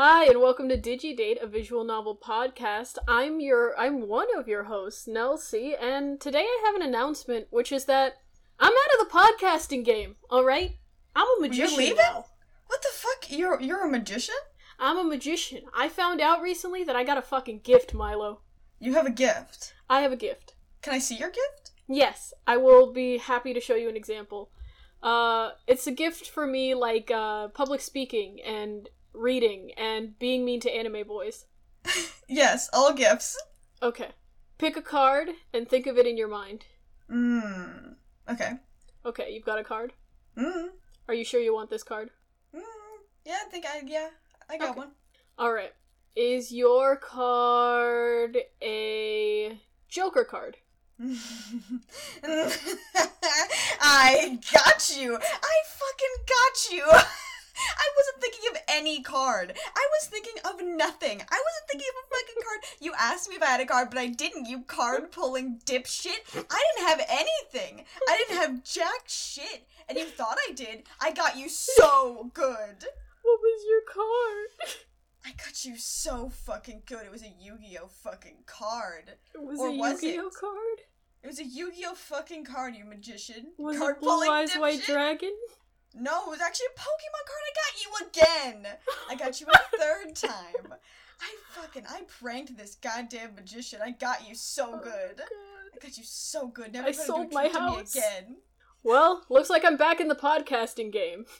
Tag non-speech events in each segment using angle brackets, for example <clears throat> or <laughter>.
Hi, and welcome to DigiDate, a visual novel podcast. I'm your I'm one of your hosts, Nelsie, and today I have an announcement, which is that I'm out of the podcasting game. All right, I'm a magician leaving? now. What the fuck? You're you're a magician? I'm a magician. I found out recently that I got a fucking gift, Milo. You have a gift. I have a gift. Can I see your gift? Yes, I will be happy to show you an example. Uh, it's a gift for me, like uh, public speaking and reading and being mean to anime boys. <laughs> Yes, all gifts. Okay. Pick a card and think of it in your mind. Mmm. Okay. Okay, you've got a card? Mmm. Are you sure you want this card? Mmm. Yeah, I think I yeah, I got Okay. one. Alright. Is your card a Joker card? <laughs> I got you. I fucking got you. <laughs> I wasn't thinking of any card. I was thinking of nothing. I wasn't thinking of a fucking card. You asked me if I had a card, but I didn't. You card pulling dipshit. I didn't have anything. I didn't have jack shit. And you thought I did. I got you so good. What was your card? I got you so fucking good. It was a Yu-Gi-Oh fucking card. It was Or a was Yu-Gi-Oh it? card? It was a Yu-Gi-Oh fucking card, you magician. Was card it Blue Eyes White. Dragon? No, it was actually a Pokemon card. I got you again. I got you a <laughs> third time. I fucking I pranked this goddamn magician. I got you so oh, good. God. I got you so good. Never I sold my a trick to house. again. Well, looks like I'm back in the podcasting game. <laughs>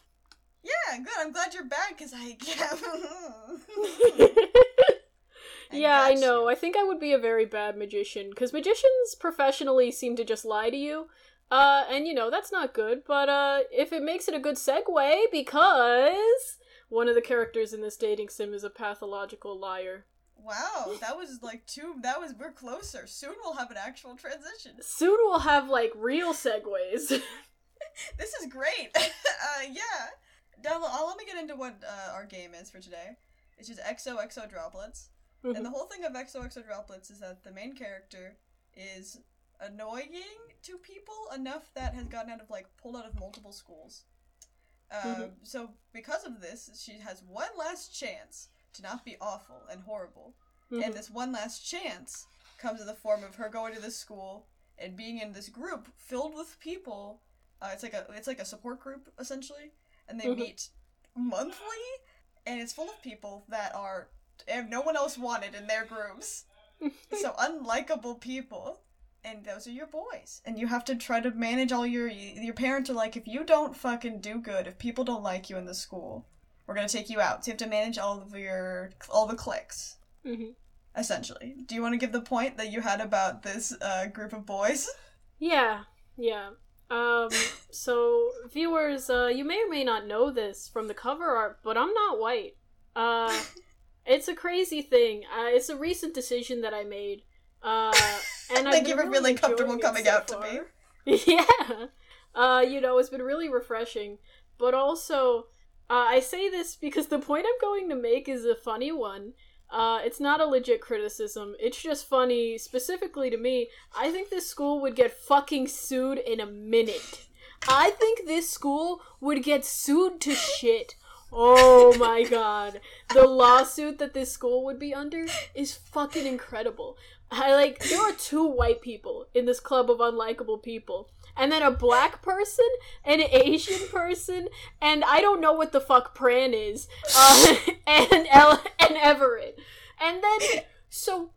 Yeah, good. I'm glad you're back because <laughs> I yeah, I know. you. I think I would be a very bad magician because magicians professionally seem to just lie to you. Uh, and you know that's not good. But uh, if it makes it a good segue, because one of the characters in this dating sim is a pathological liar. Wow, that was like two. That was we're closer. Soon we'll have an actual transition. Soon we'll have like real segues. <laughs> This is great. <laughs> uh, yeah. Now, uh, let me get into what uh, our game is for today. It's just XOXO droplets. And the whole thing of XOXO droplets is that the main character is annoying to people enough that has gotten out of like pulled out of multiple schools. Um, Mhm. So because of this, she has one last chance to not be awful and horrible. And this one last chance comes in the form of her going to this school and being in this group filled with people. Uh, it's like a it's like a support group essentially, and they Mhm. meet monthly, and it's full of people that are and no one else wanted in their groups. <laughs> so unlikable people. And those are your boys, and you have to try to manage all your your parents are like, if you don't fucking do good, if people don't like you in the school, we're gonna take you out. So you have to manage all of your all the cliques Mhm. essentially. Do you want to give the point that you had about this uh, group of boys? Yeah, yeah. Um, <laughs> so viewers, uh, you may or may not know this from the cover art, but I'm not white. Uh, <laughs> it's a crazy thing. Uh, it's a recent decision that I made. Uh, and Thank you for feeling enjoying comfortable coming so out to me. <laughs> Yeah. Uh, you know, it's been really refreshing. But also, uh, I say this because the point I'm going to make is a funny one. Uh, it's not a legit criticism. It's just funny, specifically to me. I think this school would get fucking sued in a minute. I think this school would get sued to shit. Oh my god. The lawsuit that this school would be under is fucking incredible. I like there are two white people in this club of unlikable people. And then a black person, an Asian person, and I don't know what the fuck Pran is, uh, <laughs> and El- and Everett. And then so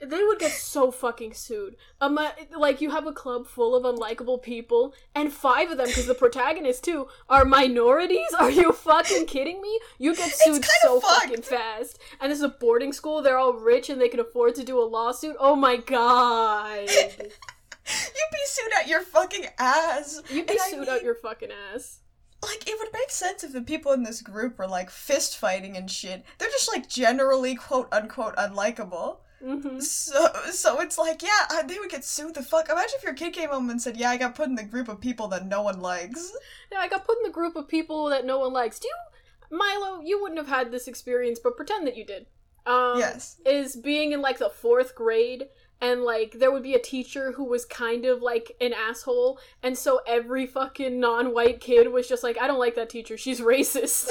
they would get so fucking sued. Um, like you have a club full of unlikable people, and five of them, because the protagonists too, are minorities. Are you fucking kidding me? You get sued so fucked. fucking fast. And this is a boarding school. They're all rich and they can afford to do a lawsuit. Oh my god! <laughs> You'd be sued out your fucking ass. You'd be And I sued out your fucking ass. Like, it would make sense if the people in this group were like fist fighting and shit. They're just like generally quote unquote unlikable. Hmm So, so it's like, yeah, they would get sued the fuck. Imagine if your kid came home and said, "Yeah, I got put in the group of people that no one likes." Yeah, I got put in the group of people that no one likes. Do you, Milo? You wouldn't have had this experience, but pretend that you did. Um, Yes. Is being in like the fourth grade, and like there would be a teacher who was kind of like an asshole, and so every fucking non-white kid was just like, I don't like that teacher. She's racist.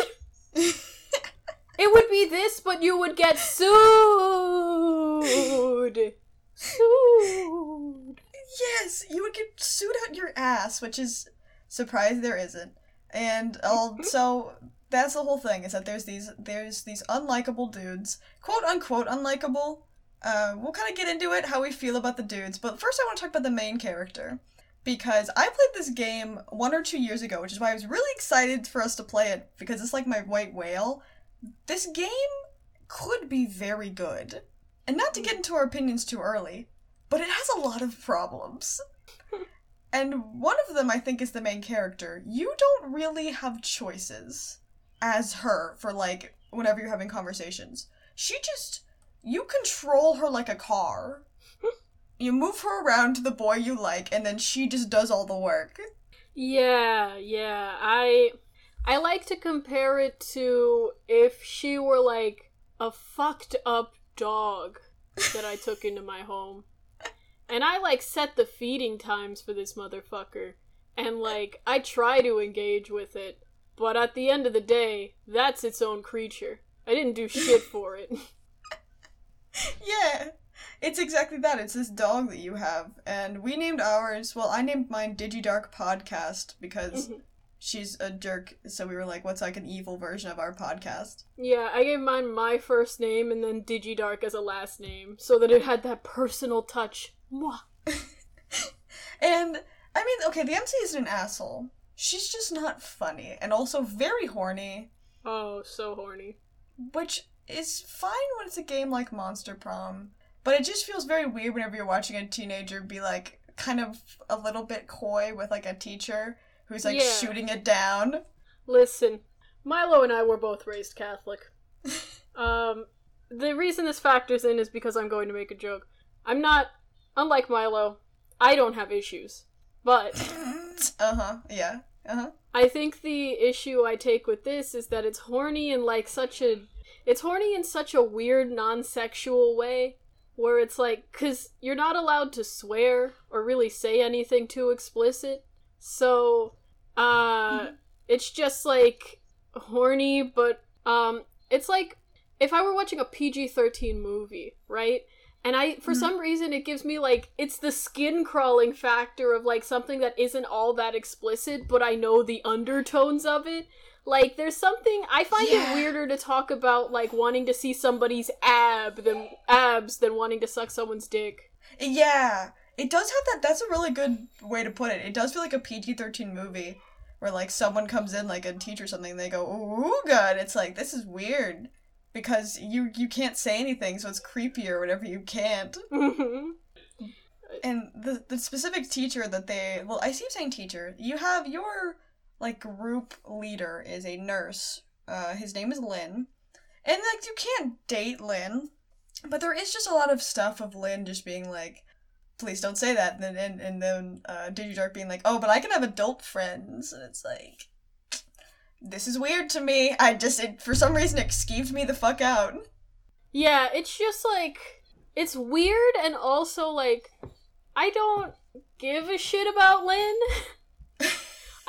<laughs> It would be this, but you would get sued. Sued. Yes, you would get sued out your ass, which is surprised there isn't. And <laughs> also that's the whole thing is that there's these there's these unlikable dudes, quote unquote unlikable. Uh, we'll kind of get into it how we feel about the dudes, but first I want to talk about the main character because I played this game one or two years ago, which is why I was really excited for us to play it because it's like my white whale. This game could be very good, and not to get into our opinions too early, but it has a lot of problems. <laughs> and one of them, I think, is the main character. You don't really have choices as her for like whenever you're having conversations. She just you control her like a car. <laughs> you move her around to the boy you like and then she just does all the work. Yeah, yeah. I I like to compare it to if she were like a fucked up dog that I took into my home. And I like set the feeding times for this motherfucker. And like I try to engage with it, but at the end of the day, that's its own creature. I didn't do shit <laughs> for it. yeah. It's exactly that. It's this dog that you have. And we named ours, well, I named mine Digidark Podcast because mm-hmm. She's a jerk. So we were like, what's like an evil version of our podcast? Yeah, I gave mine my first name and then Digidark as a last name so that it had that personal touch. Mwah. <laughs> and, I mean, okay, the MC isn't an asshole she's just not funny and also very horny. Oh, so horny. Which is fine when it's a game like Monster Prom, but it just feels very weird whenever you're watching a teenager be like kind of a little bit coy with like a teacher who's like yeah. shooting it down. Listen, Milo and I were both raised Catholic. <laughs> um, the reason this factors in is because I'm going to make a joke. I'm not, unlike Milo, I don't have issues. But. <laughs> uh huh, yeah. Uh-huh. I think the issue I take with this is that it's horny in like such a it's horny in such a weird non-sexual way where it's like cuz you're not allowed to swear or really say anything too explicit. So uh it's just like horny but um it's like if I were watching a PG-13 movie, right? And I, for mm-hmm. some reason, it gives me like, it's the skin crawling factor of like something that isn't all that explicit, but I know the undertones of it. Like, there's something, I find yeah. it weirder to talk about like wanting to see somebody's ab than abs than wanting to suck someone's dick. Yeah. It does have that, that's a really good way to put it. It does feel like a PG 13 movie where like someone comes in, like a teacher or something, they go, ooh, God. It's like, this is weird because you you can't say anything, so it's creepier whenever you can't. Mm-hmm. And the the specific teacher that they well, I keep saying teacher. You have your like group leader is a nurse. Uh, his name is Lynn, and like you can't date Lynn, but there is just a lot of stuff of Lynn just being like, please don't say that, and then and, and then uh, Digidark being like, oh, but I can have adult friends, and it's like this is weird to me. I just, it, for some reason, it skeeved me the fuck out. Yeah, it's just like, it's weird and also like, I don't give a shit about Lynn. <laughs>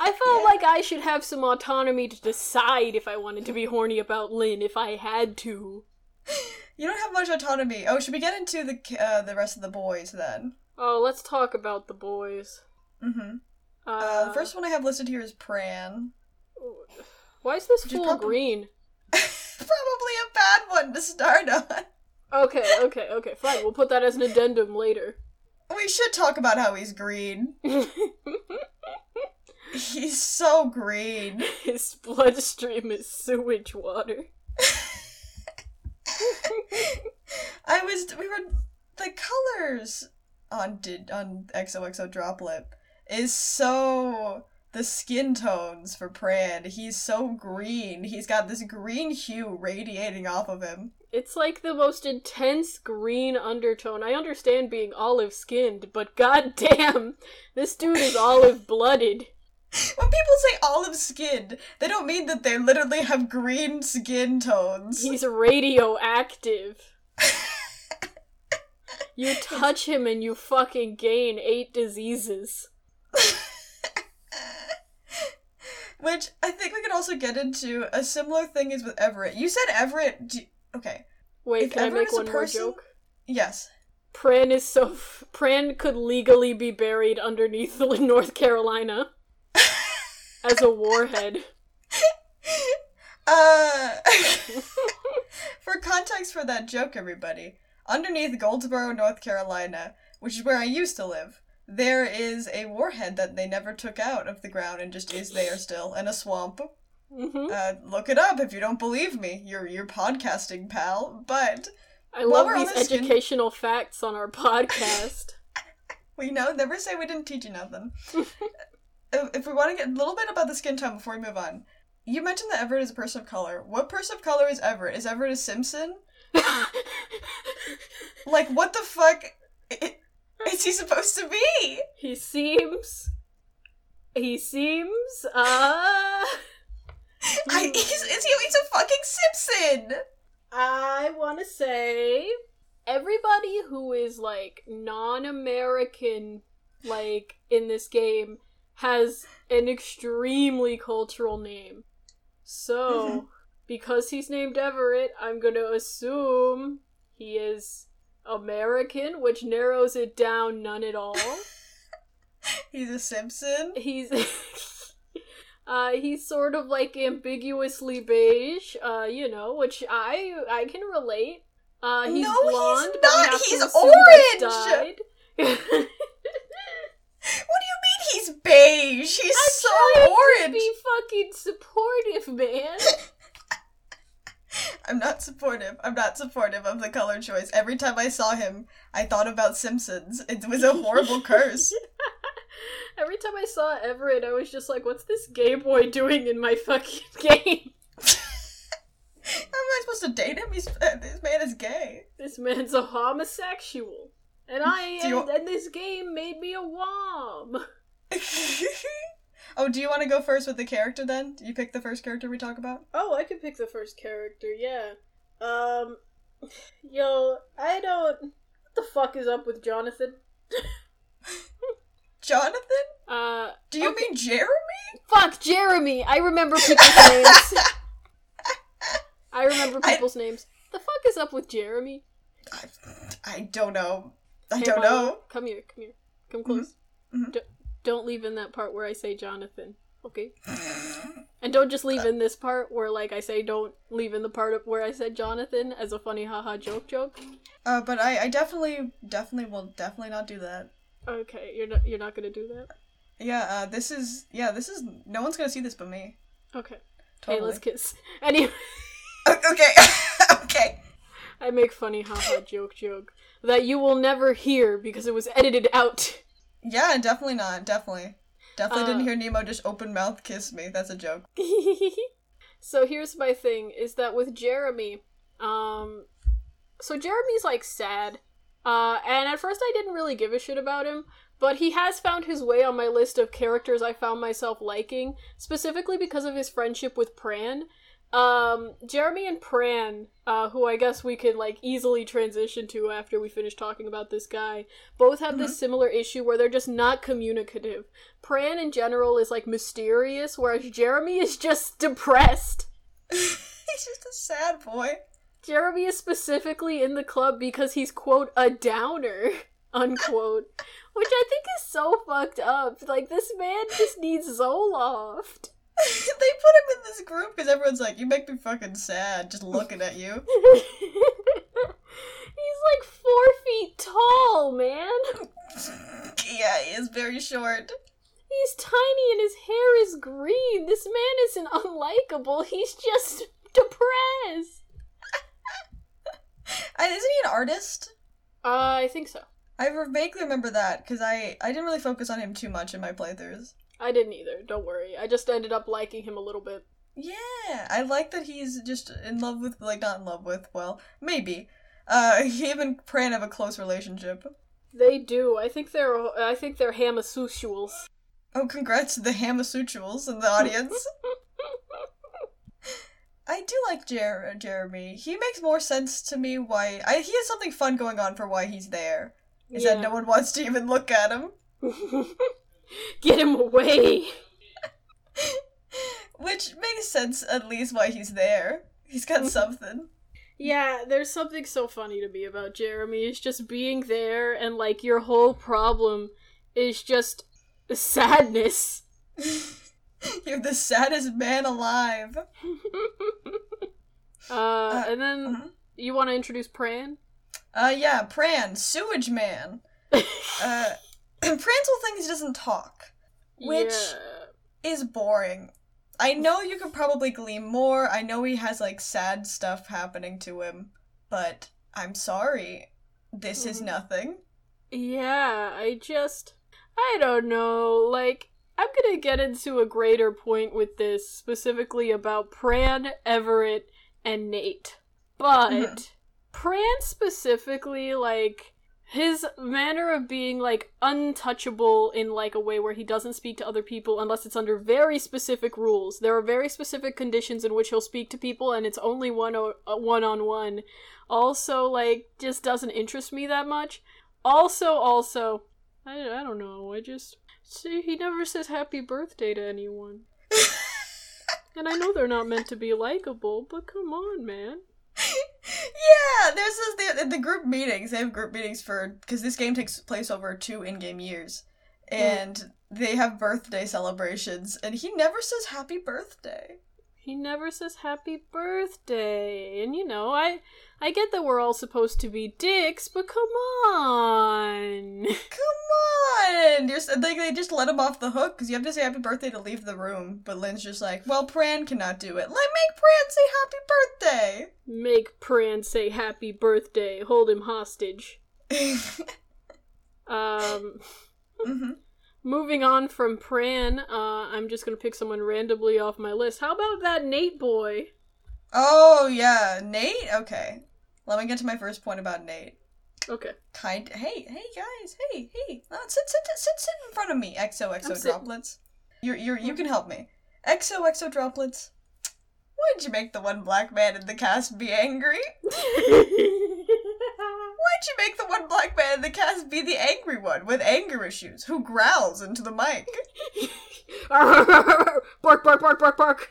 I felt yeah. like I should have some autonomy to decide if I wanted to be horny about Lynn if I had to. <laughs> You don't have much autonomy. Oh, should we get into the uh, the rest of the boys then? Oh, let's talk about the boys. Mm-hmm. Uh, uh, the first one I have listed here is Pran. Why is this fool prob- green? <laughs> probably a bad one to start on. Okay, okay, okay, fine. We'll put that as an addendum later. We should talk about how he's green. <laughs> he's so green. His bloodstream is sewage water. <laughs> I was we were the colors on did on XOXO Droplet is so the skin tones for Pran. He's so green. He's got this green hue radiating off of him. It's like the most intense green undertone. I understand being olive skinned, but goddamn, <laughs> this dude is olive blooded. When people say olive skinned, they don't mean that they literally have green skin tones. He's radioactive. <laughs> you touch him and you fucking gain eight diseases. <laughs> Which I think we could also get into a similar thing is with Everett. You said Everett. Do okay. Wait, If can I Everett make is a one more person- joke? Yes. Pran is so. F- Pran could legally be buried underneath <laughs> North Carolina as a warhead. <laughs> Uh, for context for that joke, everybody, underneath Goldsboro, North Carolina, which is where I used to live, there is a warhead that they never took out of the ground and just is there still in a swamp. hmm Uh, look it up if you don't believe me. You're you're podcasting, pal. But I love these this skin- educational facts on our <laughs> podcast. <laughs> we know never say we didn't teach you nothing. <laughs> if we want to get a little bit about the skin tone before we move on, you mentioned that Everett is a person of color. What person of color is Everett? Is Everett a Simpson? Like, what the fuck is he supposed to be? he seems. He seems. Uh. I, he's, is he, he's a fucking Simpson! I want to say everybody who is like non-American like in this game has an extremely cultural name. So, Mhm. Because he's named Everett, I'm going to assume he is American, which narrows it down none at all. <laughs> He's a Simpson. he's <laughs> uh he's sort of like ambiguously beige uh you know which i i can relate uh he's No, he's blonde but not. He's orange. <laughs> What do you mean he's beige? He's I'm so orange! be fucking supportive man I'm not supportive. I'm not supportive of the color choice. Every time I saw him, I thought about Simpsons. It was a horrible <laughs> curse. every time i saw everett i was just like what's this gay boy doing in my fucking <laughs> game How am I supposed to date him? He's uh, this man is gay. this man's a homosexual and i Do you- and, and this game made me a wom <laughs> oh, do you want to go first with the character then? Do you pick the first character we talk about? Oh, I could pick the first character, yeah. Um, <laughs> yo, I don't. What the fuck is up with Jonathan? <laughs> Jonathan? Uh, Do you Okay. mean Jeremy? fuck, Jeremy! I remember people's <laughs> names. I remember I- people's names. The fuck is up with Jeremy? I, I don't know. I Hey, don't Milo, know. Come here, come here. Come close. mhm. D- don't leave in that part where I say Jonathan, okay? And don't just leave in this part where, like, I say don't leave in the part of where I said Jonathan as a funny haha joke joke. Uh, but I, I definitely, definitely will definitely not do that. Okay, you're not you're not gonna do that. Yeah, uh, this is, yeah, this is, no one's gonna see this but me. Okay. Hey, let's kiss. <laughs> Anyway, okay, <laughs> okay. I make funny haha joke joke that you will never hear because it was edited out. Yeah, definitely not, definitely. Definitely Uh, didn't hear Nemo just open mouth kiss me. That's a joke. <laughs> so here's my thing is that with Jeremy, um so Jeremy's like sad. Uh and at first I didn't really give a shit about him, but he has found his way on my list of characters I found myself liking, specifically because of his friendship with Pran. Um Jeremy and Pran, uh who I guess we could like easily transition to after we finish talking about this guy, both have this similar issue where they're just not communicative. Pran in general is like mysterious, whereas Jeremy is just <laughs> depressed. <laughs> He's just a sad boy. Jeremy is specifically in the club because he's quote a downer <laughs> unquote, which I think is so fucked up. Like this man just needs Zoloft. <laughs> they put him in this group because everyone's like, "You make me fucking sad just looking at you." <laughs> he's like four feet tall, man. <laughs> yeah, he is very short. He's tiny and his hair is green. This man isn't unlikable. He's just depressed. Isn't he an artist? Uh, I think so. I vaguely remember that because I I didn't really focus on him too much in my playthroughs. I didn't either. Don't worry. I just ended up liking him a little bit. Yeah, I like that he's just in love with, like, not in love with, well, maybe. Uh, <laughs> him and Pran have a close relationship. They do. I think they're. I think they're homosexuals. Oh, congrats to the Hamasuchuals in the audience. <laughs> I do like Jer- Jeremy. He makes more sense to me why. I, he has something fun going on for why he's there. Is that no one wants to even look at him. <laughs> <laughs> Get him away. <laughs> Which makes sense at least why he's there. He's got something. Yeah, there's something so funny to me about Jeremy. It's just being there and like your whole problem is just sadness. <laughs> You're the saddest man alive. uh, and then uh-huh. you want to introduce Pran? Uh, yeah, Pran, sewage man. uh, Pran's whole thing is he doesn't talk, which Yeah. is boring. I know you could probably glean more. I know he has like sad stuff happening to him, but I'm sorry, this is Mhm. nothing. Yeah, I just. I don't know. Like, I'm gonna get into a greater point with this, specifically about Pran, Everett, and Nate. But, Mhm. Pran specifically, like, his manner of being, like, untouchable in, like, a way where he doesn't speak to other people unless it's under very specific rules. There are very specific conditions in which he'll speak to people, and it's only one o- one on one. Also, like, just doesn't interest me that much. Also, also, I, I don't know. I just see he never says happy birthday to anyone, <laughs> and I know they're not meant to be likable, but come on, man. Yeah, there's this the, the group meetings. They have group meetings for because this game takes place over two in-game years, and they have birthday celebrations, and he never says happy birthday. He never says happy birthday, and you know, I I get that we're all supposed to be dicks, but come on. Come on, you're like they just let him off the hook because you have to say happy birthday to leave the room. But Lynn's just like, well, Pran cannot do it. Let make Pran say happy birthday. Make Pran say happy birthday. Hold him hostage. <laughs> Um. hmm Moving on from Pran, uh, I'm just gonna pick someone randomly off my list. How about that Nate boy? Oh yeah, Nate. Okay, let me get to my first point about Nate. Okay. Kind. Hey, hey guys. Hey, hey. Uh, sit, sit, sit, sit in front of me. XOXO droplets. You're, you're, you can help me. XOXO droplets. Why'd you make the one black man in the cast be angry? <laughs> Why'd you make the one black man in the cast be the angry one with anger issues who growls into the mic? <laughs> bark, bark, bark, bark, bark.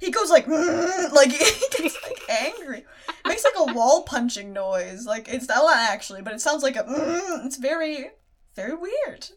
He goes like, <laughs> like he gets like angry. Makes like a wall punching noise. Like it's not actually, but it sounds like a. <clears throat> It's very, very weird.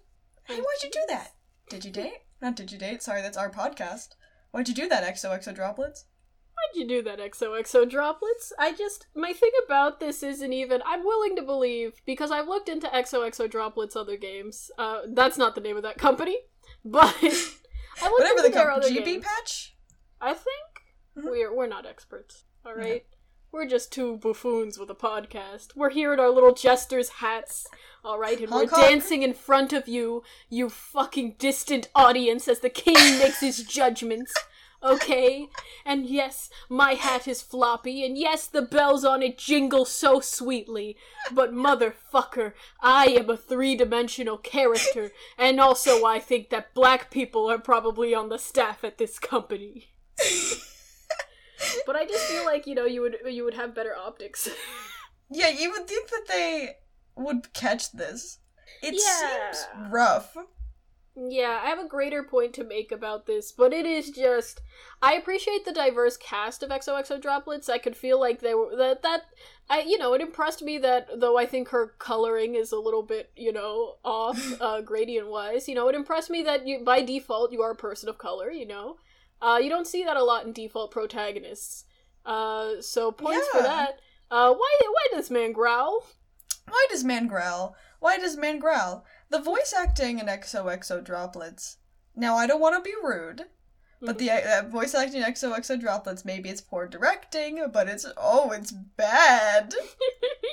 Hey, why'd you do that? Did you date? Not did you date? Sorry, that's our podcast. Why'd you do that, XOXO droplets? Why'd you do that, XOXO droplets? I just. My thing about this isn't even. I'm willing to believe, because I've looked into XOXO droplets' other games. Uh, that's not the name of that company, <laughs> but. I looked Whatever into the other GB games. patch. I think Mhm. we're we're not experts. All right, we're just two buffoons with a podcast. We're here in our little jester's hats. All right, and Honk, we're honk. dancing in front of you, you fucking distant audience, as the king makes his judgments. Okay, and yes, my hat is floppy, and yes, the bells on it jingle so sweetly. But motherfucker, I am a three-dimensional character, and also I think that black people are probably on the staff at this company. <laughs> But I just feel like you know you would you would have better optics. <laughs> Yeah, you would think that they would catch this. It Yeah. seems rough. yeah, I have a greater point to make about this, but it is just I appreciate the diverse cast of XOXO droplets. I could feel like they were that that I you know it impressed me that though I think her coloring is a little bit you know off uh, <laughs> gradient wise. You know it impressed me that you by default you are a person of color. You know, uh, you don't see that a lot in default protagonists. Uh, so points for that. Uh, why why does man growl? Why does man growl? Why does man growl? The voice acting in XOXO droplets. Now, I don't want to be rude, but the uh, voice acting in XOXO droplets, maybe it's poor directing, but it's oh, it's bad.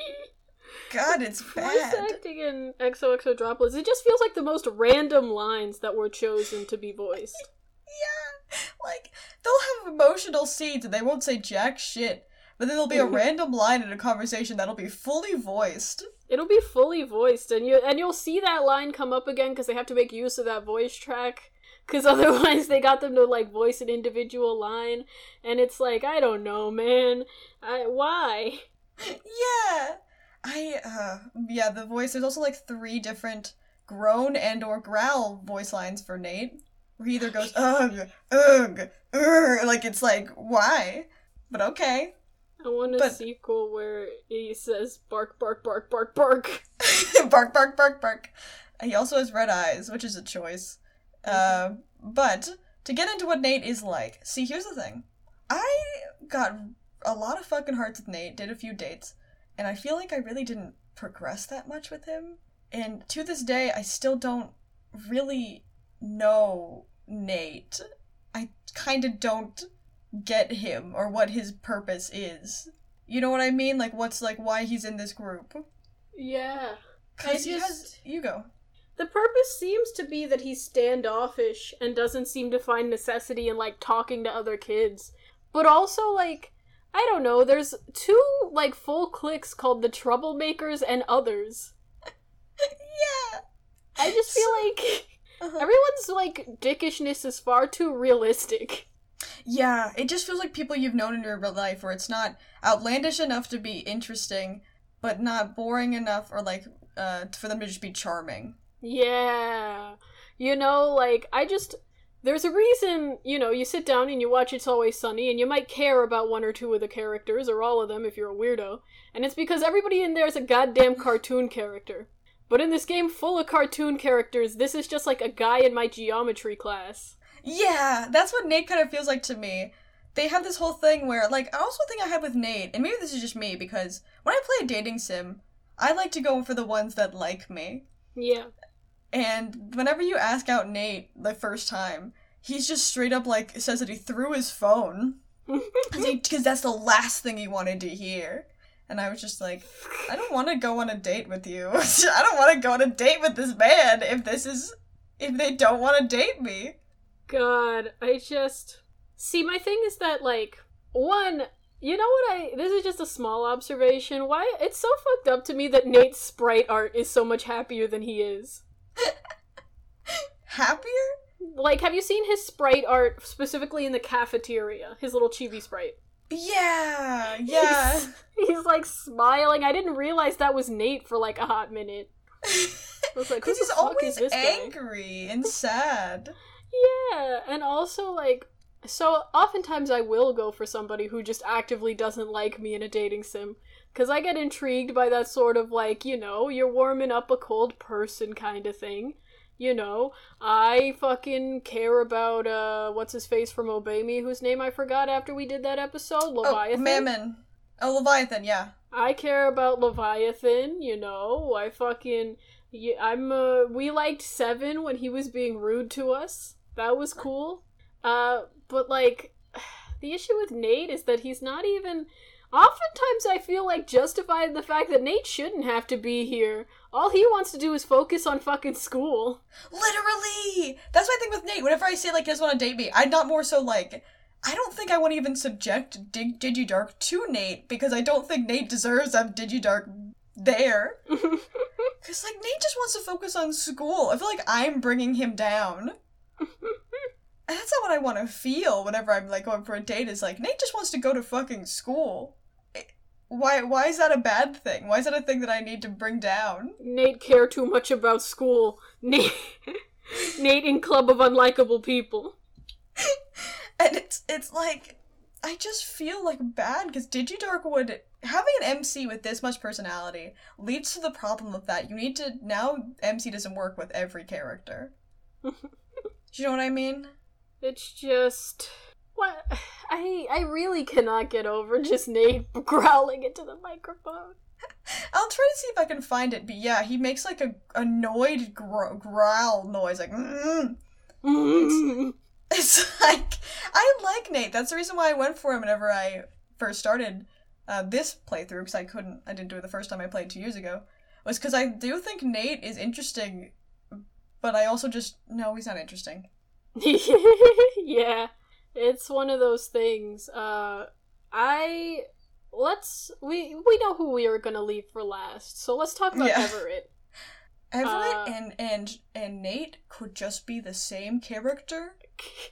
<laughs> God, it's bad. Voice acting in XOXO droplets, it just feels like the most random lines that were chosen to be voiced. Yeah, <laughs> like they'll have emotional scenes and they won't say jack shit, but then there'll be a <laughs> random line in a conversation that'll be fully voiced. It'll be fully voiced, and you and you'll see that line come up again because they have to make use of that voice track. Because <laughs> otherwise, they got them to like voice an individual line, and it's like I don't know, man. I why? Yeah. I uh yeah, the voice there's also like three different groan and or growl voice lines for Nate. Where he either goes ugh, ugh, ugh, like it's like why? But okay. I want a But- sequel where he says bark, bark, bark, bark, bark. <laughs> bark, bark, bark, bark. He also has red eyes, which is a choice. Uh, but to get into what Nate is like, see, here's the thing. I got a lot of fucking hearts with Nate, did a few dates, and I feel like I really didn't progress that much with him. And to this day, I still don't really know Nate. I kind of don't get him or what his purpose is. You know what I mean? Like, what's like why he's in this group? Yeah. Cause he has, you go. The purpose seems to be that he's standoffish and doesn't seem to find necessity in like talking to other kids. But also like I don't know, there's two like full cliques called the troublemakers and others. <laughs> yeah. I just feel like <laughs> Uh-huh. everyone's like dickishness is far too realistic. Yeah, it just feels like people you've known in your real life where it's not outlandish enough to be interesting, but not boring enough or like uh for them to just be charming. Yeah. You know, like, I just. There's a reason, you know, you sit down and you watch It's Always Sunny, and you might care about one or two of the characters, or all of them if you're a weirdo. And it's because everybody in there is a goddamn cartoon character. But in this game full of cartoon characters, this is just like a guy in my geometry class. Yeah, that's what Nate kind of feels like to me. They have this whole thing where, like, I also think I had with Nate, and maybe this is just me because when I play a dating sim, I like to go for the ones that like me. Yeah. And whenever you ask out Nate the first time, he's just straight up like says that he threw his phone <laughs> because that's the last thing he wanted to hear. And I was just like, I don't want to go on a date with you. <laughs> I don't want to go on a date with this man if this is if they don't want to date me. God, I just see. My thing is that like one, you know what I? This is just a small observation. Why it's so fucked up to me that Nate's sprite art is so much happier than he is. <laughs> Happier? Like, have you seen his sprite art specifically in the cafeteria? His little chibi sprite. Yeah, <laughs> yeah. He's, he's, like smiling. I didn't realize that was Nate for like a hot minute. I was like, <laughs> Because he's fuck always is this guy? angry and sad. Yeah, and also like so oftentimes I will go for somebody who just actively doesn't like me in a dating sim cuz I get intrigued by that sort of like, you know, you're warming up a cold person kind of thing. You know, I fucking care about uh what's his face from Obey Me whose name I forgot after we did that episode, Oh, Leviathan. Mammon. Oh, Leviathan, yeah. I care about Leviathan, you know. I fucking yeah, I'm uh we liked 7 when he was being rude to us. That was cool. Uh but like <sighs> the issue with Nate is that he's not even oftentimes I feel like justified the fact that Nate shouldn't have to be here. All he wants to do is focus on fucking school. Literally! That's my thing with Nate. Whenever I say, like, he doesn't want to date me, I'm not more so like, I don't think I want to even subject Dig- Digidark to Nate because I don't think Nate deserves to have Digidark there. <laughs> Because, like, Nate just wants to focus on school. I feel like I'm bringing him down. <laughs> And that's not what I want to feel whenever I'm, like, going for a date, is like, Nate just wants to go to fucking school. Why, why is that a bad thing? Why is that a thing that I need to bring down? Nate care too much about school. <laughs> Nate Nate in Club of Unlikable People. <laughs> and it's it's like I just feel like bad because Digidark would having an MC with this much personality leads to the problem of that you need to now MC doesn't work with every character. <laughs> Do you know what I mean? It's just what <sighs> I I really cannot get over just Nate <laughs> growling into the microphone. I'll try to see if I can find it, but yeah, he makes like a annoyed gro- growl noise, like. mm mm. <laughs> It's like I like Nate. That's the reason why I went for him whenever I first started uh, this playthrough because I couldn't. I didn't do it the first time I played two years ago. Was because I do think Nate is interesting, but I also just no, he's not interesting. <laughs> yeah, it's one of those things. Uh, I let's we we know who we are gonna leave for last, so let's talk about Yeah. Everett. <laughs> Everett Uh, and and and Nate could just be the same character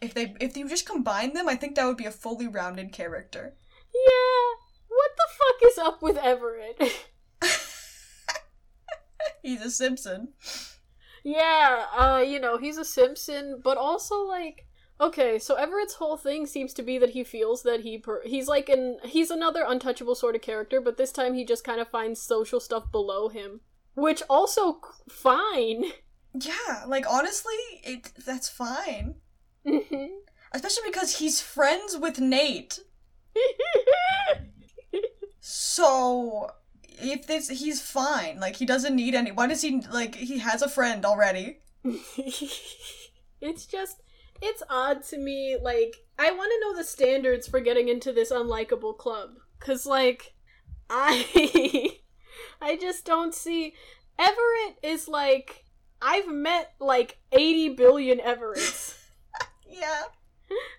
if they if you just combine them. I think that would be a fully rounded character. Yeah, what the fuck is up with Everett? <laughs> he's a Simpson. Yeah, uh, you know, he's a Simpson, but also like okay, so Everett's whole thing seems to be that he feels that he per- he's like an he's another untouchable sort of character, but this time he just kind of finds social stuff below him, which also fine. Yeah, like honestly, it that's fine. Mhm. Especially because he's friends with Nate. <laughs> So if this he's fine. Like he doesn't need any why does he like he has a friend already? <laughs> it's just it's odd to me like i want to know the standards for getting into this unlikable club cuz like i <laughs> i just don't see everett is like i've met like 80 billion everetts <laughs> Yeah.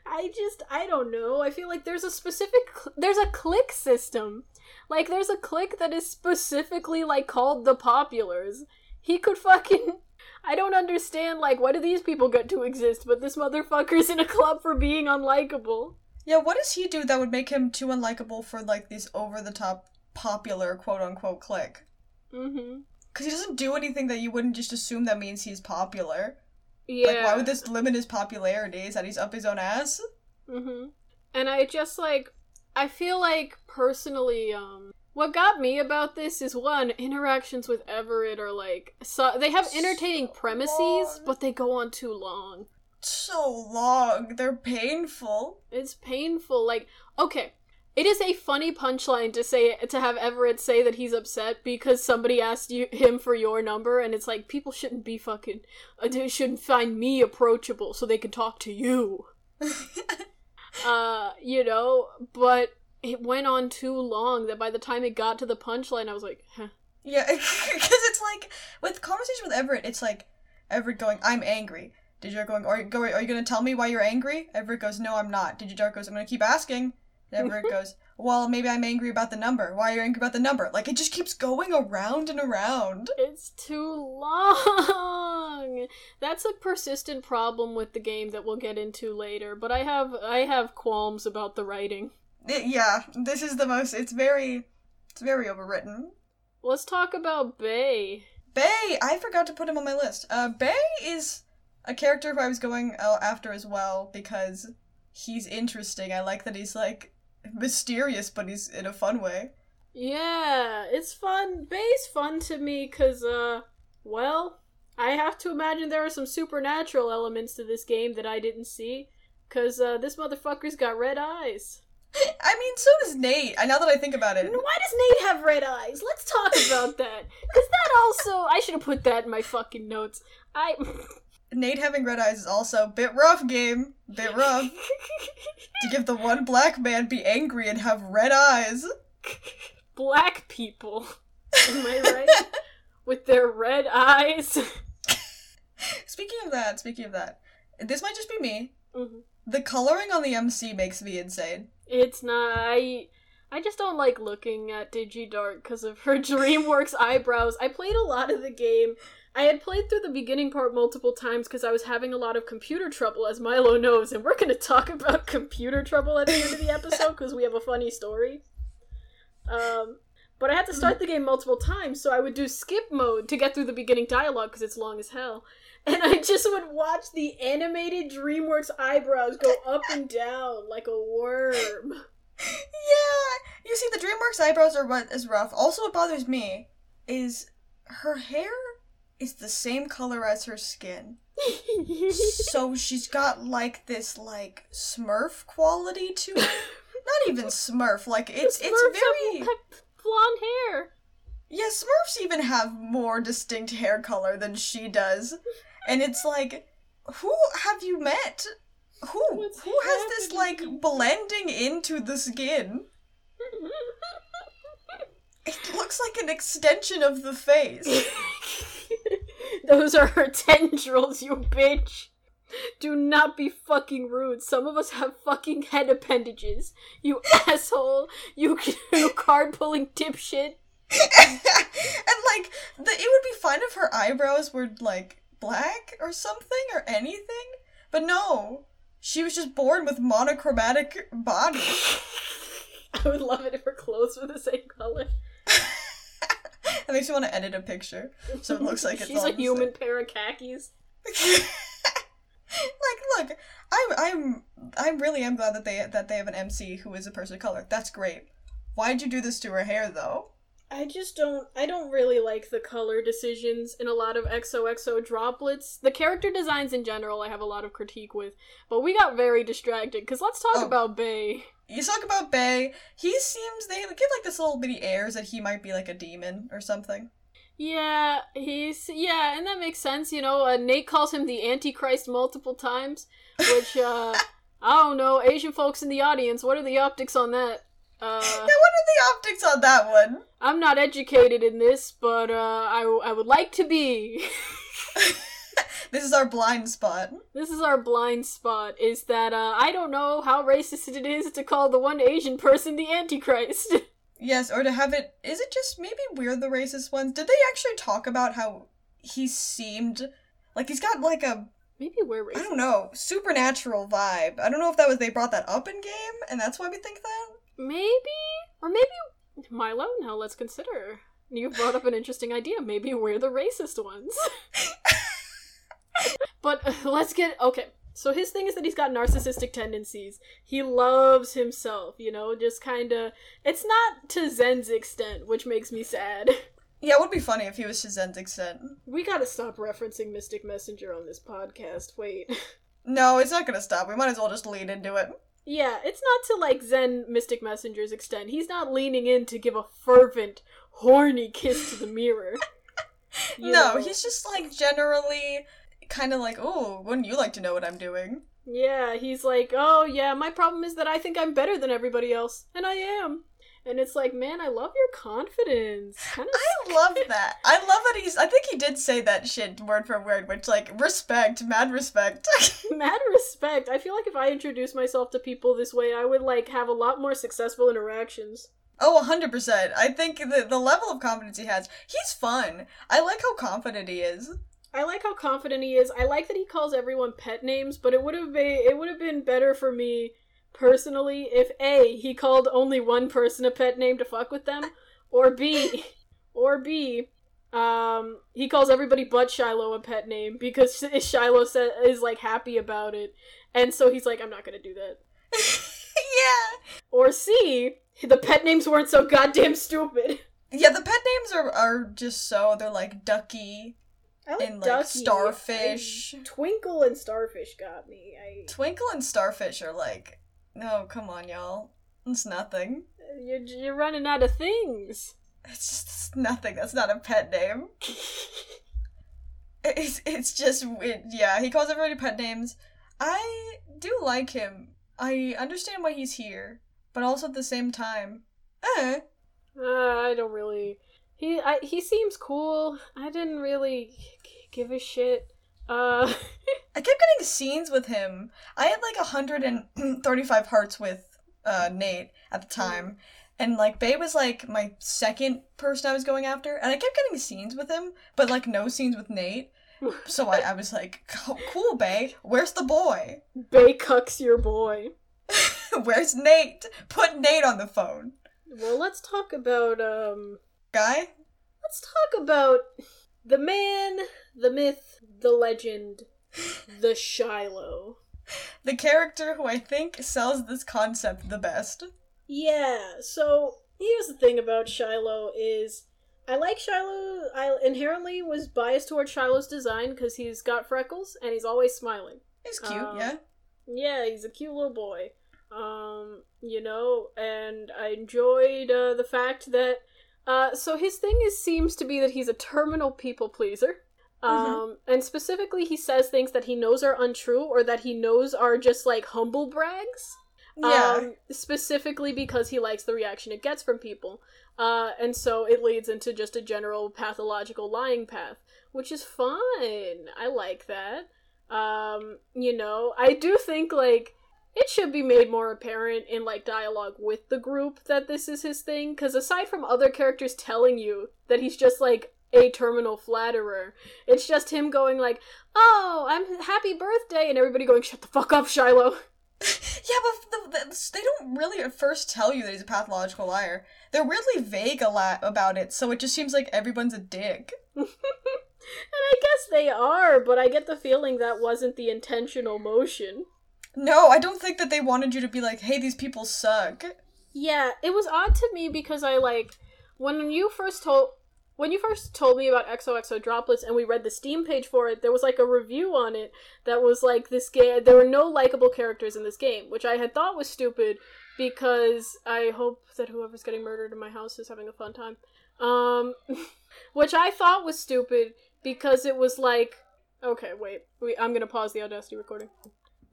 I just I don't know. I feel like there's a specific cl- there's a click system. Like there's a click that is specifically like called the populars. He could fucking I don't understand like why do these people get to exist but this motherfucker's in a club for being unlikable. Yeah, what does he do that would make him too unlikable for like these over the top popular quote unquote click? Mhm. Cuz he doesn't do anything that you wouldn't just assume that means he's popular. Yeah. Like why would this limit his popularity? Is that he's up his own ass? Mm-hmm. And I just like I feel like personally, um what got me about this is one, interactions with Everett are like so they have entertaining So premises, long. but they go on too long. So long. They're painful. It's painful. Like, okay. It is a funny punchline to say to have Everett say that he's upset because somebody asked you him for your number, and it's like people shouldn't be fucking uh, they shouldn't find me approachable so they can talk to you. <laughs> uh, you know, but it went on too long that by the time it got to the punchline, I was like, huh. Yeah, <laughs> because it's like with conversation with Everett, it's like Everett going, "I'm angry." Did you going, "Are you go? Are you gonna tell me why you're angry?" Everett goes, "No, I'm not." Did you goes, "I'm gonna keep asking." And Everett <laughs> goes, "Well, maybe I'm angry about the number. Why are you angry about the number?" Like it just keeps going around and around. It's too long. That's a persistent problem with the game that we'll get into later, but I have I have qualms about the writing. It- yeah, this is the most. It's very, it's very overwritten. Let's talk about Bay. Bay, I forgot to put him on my list. Uh, Bay is a character who I was going uh, after as well because he's interesting. I like that he's like mysterious, but he's in a fun way. Yeah, it's fun. Bay's fun to me cuz uh well, I have to imagine there are some supernatural elements to this game that I didn't see cuz uh this motherfucker's got red eyes. <laughs> I mean, so does Nate. I now that I think about it. Why does Nate have red eyes? Let's talk about <laughs> that. Cuz that also I should have put that in my fucking notes. I <laughs> Nate having red eyes is also a bit rough game. Bit rough. to give the one black man be angry and have red eyes. Black people. Am I right? With their red eyes. Speaking of that, speaking of that, this might just be me. Mhm. The coloring on the MC makes me insane. It's not. I. I just don't like looking at Digidark because of her <laughs> DreamWorks eyebrows. I played a lot of the game. I had played through the beginning part multiple times because I was having a lot of computer trouble, as Milo <laughs> knows, and we're going to talk about computer trouble at the end of the episode because we have a funny story. Um, but I had to start the game multiple times, so I would do skip mode to get through the beginning dialogue because it's long as hell. And I just would watch the animated DreamWorks eyebrows go up and down like a worm. Yeah, you see, the DreamWorks eyebrows are what is rough. Also, what bothers me is her hair is the same color as her skin. so <laughs> she's got like this like Smurf quality to it. Not even Smurf. Like it's it's very have, have blonde hair. yeah. Smurfs even have more distinct hair color than she does, and it's like, who have you met? Who What's who has this like blending into the skin? It looks like an extension of the face. <laughs> Those are her tendrils, you bitch. Do not be fucking rude. Some of us have fucking head appendages. You <laughs> asshole. You, <laughs> you card pulling dipshit. and like the, it would be fine if her eyebrows were like black or something or anything but no she was just born with monochromatic body <laughs> I would love it if her clothes were the same color. and makes me want to edit a picture so it looks like it's She's all a the human pair of khakis. <laughs> like, look, I'm, I'm, I really am glad that they that they have an MC who is a person of color. That's great. Why'd you do this to her hair, though? I just don't I don't really like the color decisions in a lot of XOXO droplets. The character designs in general I have a lot of critique with, but we got very distracted cuz let's talk Oh. about Bay. You talk about Bay. He seems they give like this little bitty airs that he might be like a demon or something. Yeah, he's yeah, and that makes sense, you know. Uh, Nate calls him the Antichrist multiple times, which uh <laughs> I don't know, Asian folks in the audience, what are the optics on that? Uh Yeah, what are the optics on that one? I'm not educated in this, but uh I I would like to be. This is our blind spot. This is our blind spot. Is that uh, I don't know how racist it is to call the one Asian person the Antichrist. <laughs> Yes, or to have it. Is it just maybe we're the racist ones? Did they actually talk about how he seemed like he's got like a Maybe we're I don't know supernatural vibe? I don't know if that was they brought that up in game and that's why we think that. Maybe, or maybe Milo. Now let's consider. You brought up an interesting idea. Maybe we're the racist ones. <laughs> but uh, let's get okay. So his thing is that he's got narcissistic tendencies. He loves himself, you know, just kind of. It's not to Zen's extent, which makes me sad. Yeah, it would be funny if he was to Zen's extent. We gotta stop referencing Mystic Messenger on this podcast. Wait. No, it's not gonna stop. We might as well just lean into it. Yeah, it's not to like Zen Mystic Messenger's extent. He's not leaning in to give a fervent, horny kiss to the mirror. <laughs> No, know? he's just like generally kind of like, oh, wouldn't you like to know what I'm doing? Yeah, he's like, oh yeah, my problem is that I think I'm better than everybody else, and I am. And it's like, man, I love your confidence. <laughs> Kind of. I love that. I love that he's. I think he did say that shit word for word, which like respect, mad respect. <laughs> <laughs> Mad respect. I feel like if I introduce myself to people this way, I would like have a lot more successful interactions. oh, hundred percent. I think the the level of confidence he has, he's fun. I like how confident he is. I like how confident he is. I like that he calls everyone pet names, but it would have been it would have been better for me personally if A he called only one person a pet name to fuck with them, or B or B um he calls everybody but Shiloh a pet name because <laughs> Shiloh sa- is like happy about it. And so he's like I'm not to do that. <laughs> yeah. Or C the pet names weren't so goddamn stupid. Yeah, the pet names are are just so they're like ducky, like And, like, Ducky. Starfish. I- Twinkle and Starfish got me. I Twinkle and Starfish are like, no, come on, y'all. It's nothing. You're, you're running out of things. It's just it's nothing. That's not a pet name. <laughs> It's it's just it, yeah. He calls everybody pet names. I do like him. I understand why he's here, but also at the same time, eh. Uh, I don't really. He I, he seems cool. I didn't really g- give a shit. Uh, I kept getting scenes with him. I had like 135 hearts with uh, Nate at the time. And like Bay was like my second person I was going after, and I kept getting scenes with him, but like no scenes with Nate. So I, I was like, <laughs> "Co- "Cool, Bay. Where's the boy? Bay cucks your boy. <laughs> Where's Nate? Put Nate on the phone, Well, let's talk about um. guy." Let's talk about the man, the myth, the legend, the Shiloh. The character who I think sells this concept the best. Yeah, so here's the thing about Shiloh is I like Shiloh. I inherently was biased towards Shiloh's design because he's got freckles and he's always smiling. He's cute, Um, yeah. Yeah, he's a cute little boy. Um, you know, and I enjoyed uh, the fact that uh, so his thing is seems to be that he's a terminal people pleaser. Um, and specifically, he says things that he knows are untrue or that he knows are just like humble brags. Yeah. Um, specifically because he likes the reaction it gets from people. Uh, and so it leads into just a general pathological lying path, which is fun. I like that. Um, you know, I do think like it should be made more apparent in like dialogue with the group that this is his thing because aside from other characters telling you that he's just like a terminal flatterer it's just him going like oh i'm happy birthday and everybody going shut the fuck up shiloh <laughs> Yeah, but the, the, they don't really at first tell you that he's a pathological liar. They're weirdly vague a lot about it, so it just seems like everyone's a dick. <laughs> and I guess they are, but I get the feeling that wasn't the intentional motion. No, I don't think that they wanted you to be like, hey, these people suck. Yeah, it was odd to me because I like when you first told when you first told me about XOXO droplets and we read the Steam page for it, there was like a review on it that was like this game there were no likable characters in this game, which I had thought was stupid because I hope that whoever's getting murdered in my house is having a fun time. Um <laughs> which I thought was stupid because it was like okay, wait. I'm to pause the Audacity recording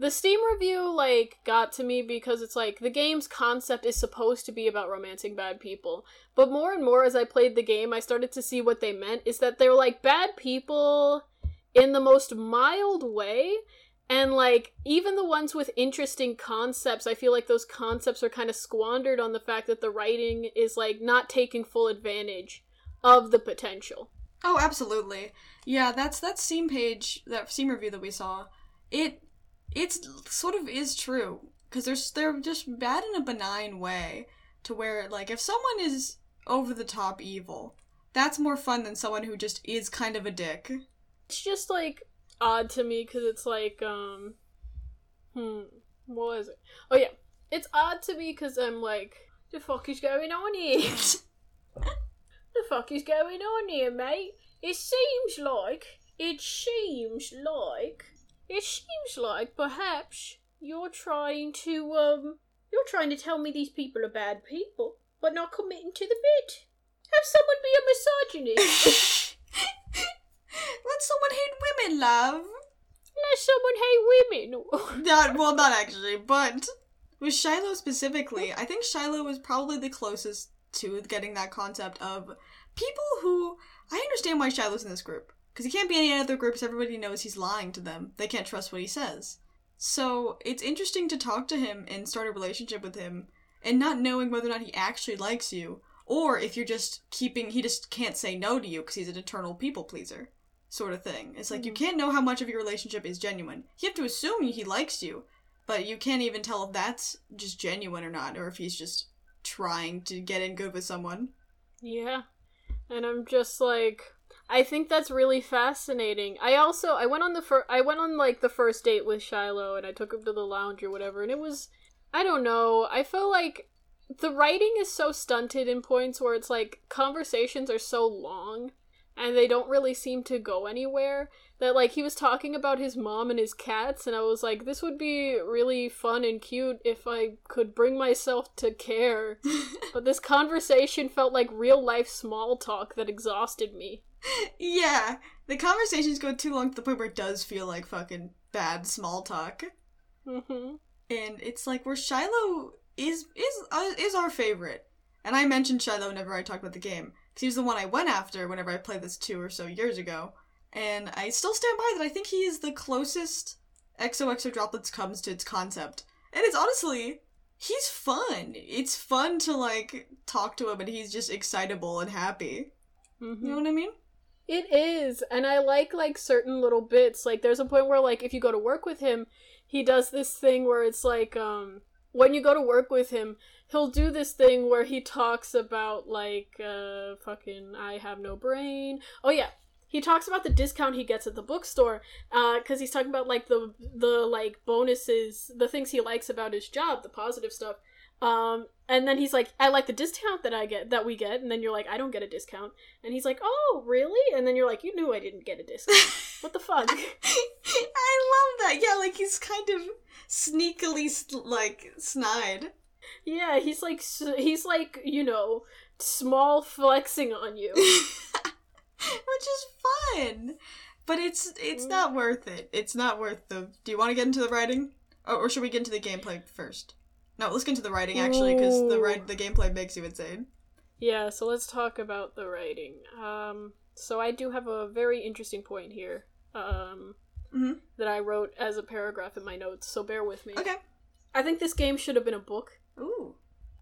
the Steam review like got to me because it's like the game's concept is supposed to be about romancing bad people. But more and more as I played the game, I started to see what they meant is that they're like bad people in the most mild way. And like even the ones with interesting concepts, I feel like those concepts are kind of squandered on the fact that the writing is like not taking full advantage of the potential. Oh, absolutely. Yeah, that's that Steam page, that Steam review that we saw. It it's sort of is true because they're they're just bad in a benign way to where like if someone is over the top evil, that's more fun than someone who just is kind of a dick. It's just like odd to me because it's like um, hmm, what is it? Oh yeah, it's odd to me because I'm like, the fuck is going on here? <laughs> the fuck is going on here, mate? It seems like it seems like it seems like perhaps you're trying to, um, you're trying to tell me these people are bad people, but not committing to the bit. Have someone be a misogynist. <laughs> Let someone hate women, love. Let someone hate women. <laughs> not well, not actually, but with Shiloh specifically, I think Shiloh was probably the closest to getting that concept of people who I understand why Shiloh's in this group. Because he can't be any other groups, everybody knows he's lying to them. They can't trust what he says. So it's interesting to talk to him and start a relationship with him and not knowing whether or not he actually likes you, or if you're just keeping, he just can't say no to you because he's an eternal people pleaser, sort of thing. It's like mm-hmm. you can't know how much of your relationship is genuine. You have to assume he likes you, but you can't even tell if that's just genuine or not, or if he's just trying to get in good with someone. Yeah. And I'm just like, I think that's really fascinating. I also I went on the fir- I went on like the first date with Shiloh and I took him to the lounge or whatever and it was I don't know. I feel like the writing is so stunted in points where it's like conversations are so long and they don't really seem to go anywhere that like he was talking about his mom and his cats and I was like this would be really fun and cute if I could bring myself to care. <laughs> but this conversation felt like real life small talk that exhausted me yeah, the conversations go too long to the point where it does feel like fucking bad small talk. Mm-hmm. And it's like where Shiloh is is uh, is our favorite. And I mentioned Shiloh whenever I talked about the game because he was the one I went after whenever I played this two or so years ago. And I still stand by that. I think he is the closest XOXO droplets comes to its concept. And it's honestly, he's fun. It's fun to like talk to him, and he's just excitable and happy. Mm-hmm. You know what I mean? It is, and I like like certain little bits. Like there's a point where like if you go to work with him, he does this thing where it's like um when you go to work with him, he'll do this thing where he talks about like uh fucking I have no brain. Oh yeah, he talks about the discount he gets at the bookstore because uh, he's talking about like the the like bonuses the things he likes about his job the positive stuff um, and then he's like, I like the discount that I get, that we get. And then you're like, I don't get a discount. And he's like, Oh, really? And then you're like, You knew I didn't get a discount. <laughs> what the fuck? I love that. Yeah, like he's kind of sneakily like snide. Yeah, he's like he's like you know small flexing on you, <laughs> which is fun. But it's it's mm. not worth it. It's not worth the. Do you want to get into the writing, or, or should we get into the gameplay first? No, let's get into the writing actually, because the right the gameplay makes you insane. Yeah, so let's talk about the writing. Um, so I do have a very interesting point here. Um, mm-hmm. that I wrote as a paragraph in my notes. So bear with me. Okay. I think this game should have been a book. Ooh.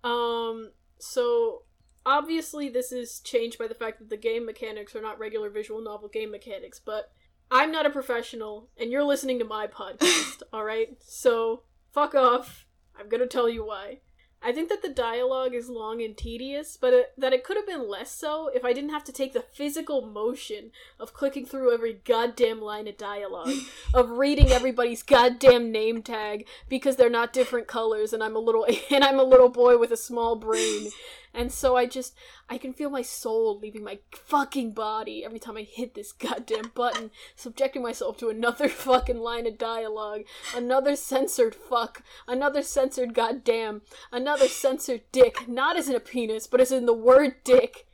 Um. So obviously this is changed by the fact that the game mechanics are not regular visual novel game mechanics, but I'm not a professional, and you're listening to my <laughs> podcast. all right. So Fuck off. I'm gonna tell you why. I think that the dialogue is long and tedious, but it, that it could have been less so if I didn't have to take the physical motion of clicking through every goddamn line of dialogue, <laughs> of reading everybody's goddamn name tag because they're not different colors and I'm a little <laughs> and I'm a little boy with a small brain. And so I just I can feel my soul leaving my fucking body every time I hit this goddamn button, subjecting myself to another <laughs> fucking line of dialogue, another censored fuck, another censored goddamn, another censored dick, not as in a penis, but as in the word dick.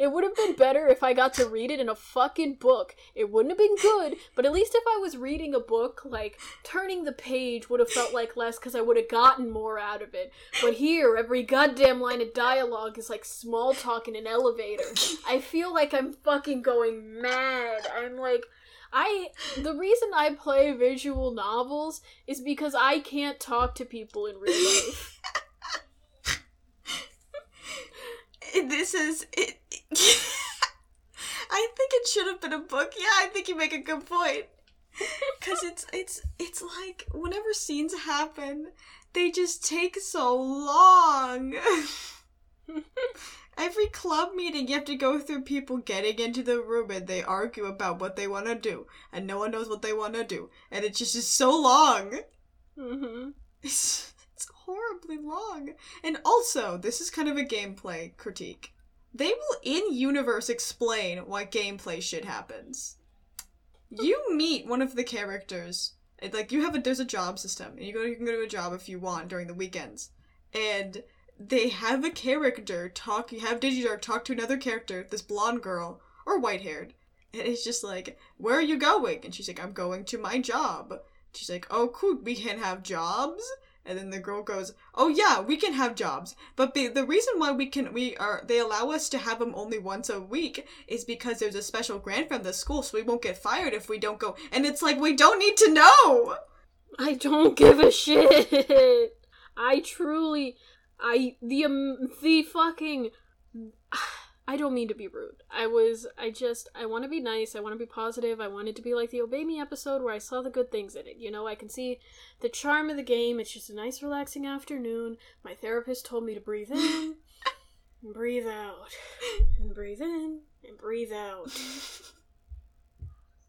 It would have been better if I got to read it in a fucking book. It wouldn't have been good, but at least if I was reading a book, like, turning the page would have felt like less because I would have gotten more out of it. But here, every goddamn line of dialogue is like small talk in an elevator. I feel like I'm fucking going mad. I'm like. I the reason I play visual novels is because I can't talk to people in real life. <laughs> this is it. <laughs> I think it should have been a book. Yeah, I think you make a good point. <laughs> Cause it's it's it's like whenever scenes happen, they just take so long. <laughs> Every club meeting, you have to go through people getting into the room and they argue about what they want to do, and no one knows what they want to do, and it just is so long. Mm-hmm. Horribly long. And also, this is kind of a gameplay critique. They will in universe explain why gameplay shit happens. You <laughs> meet one of the characters. Like you have a there's a job system, and you go you can go to a job if you want during the weekends, and they have a character talk. You have Digidark talk to another character, this blonde girl or white haired, and it's just like, "Where are you going?" And she's like, "I'm going to my job." She's like, "Oh, cool. We can have jobs." And then the girl goes, "Oh yeah, we can have jobs, but be- the reason why we can we are they allow us to have them only once a week is because there's a special grant from the school, so we won't get fired if we don't go." And it's like we don't need to know. I don't give a shit. I truly, I the um, the fucking. I don't mean to be rude. I was, I just, I want to be nice. I want to be positive. I want it to be like the Obey Me episode where I saw the good things in it. You know, I can see the charm of the game. It's just a nice, relaxing afternoon. My therapist told me to breathe in, <laughs> and breathe out, and breathe in, and breathe out.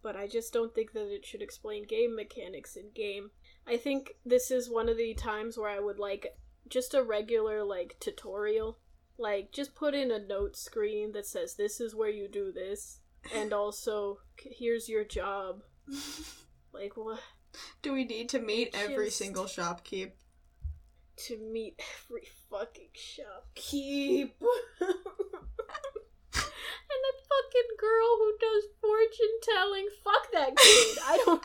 But I just don't think that it should explain game mechanics in game. I think this is one of the times where I would like just a regular like tutorial. Like just put in a note screen that says this is where you do this and also here's your job. <laughs> Like what Do we need to meet every single shopkeep? to meet every fucking shopkeep. <laughs> and that fucking girl who does fortune telling. Fuck that kid. I don't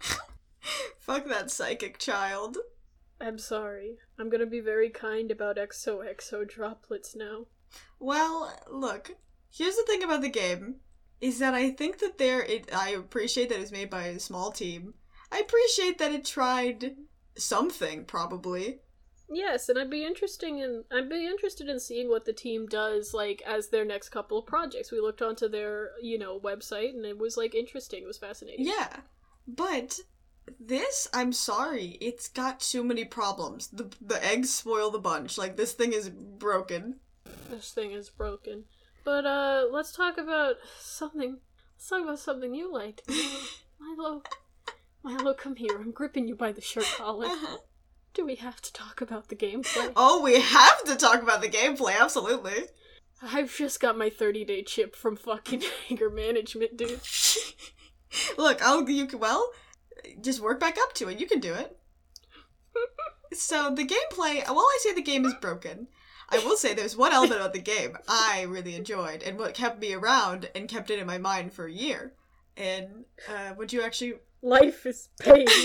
<laughs> Fuck that psychic child. I'm sorry. I'm gonna be very kind about XOXO droplets now. Well, look. Here's the thing about the game is that I think that there it I appreciate that it's made by a small team. I appreciate that it tried something probably. Yes, and I'd be interesting in I'd be interested in seeing what the team does like as their next couple of projects. We looked onto their, you know, website and it was like interesting. It was fascinating. Yeah. But this, I'm sorry, it's got too many problems. The the eggs spoil the bunch. Like this thing is broken. This thing is broken. But uh let's talk about something let's talk about something you liked. <laughs> Milo Milo, come here. I'm gripping you by the shirt collar. <laughs> Do we have to talk about the gameplay? oh, we have to talk about the gameplay, absolutely. I've just got my 30 day chip from fucking <laughs> anger management, dude. Look, I'll you well, just work back up to it. You can do it. <laughs> so the gameplay, while I say the game is broken, I will say there's one element about the game I really enjoyed and what kept me around and kept it in my mind for a year. And uh, would you actually? Life is pain. <laughs>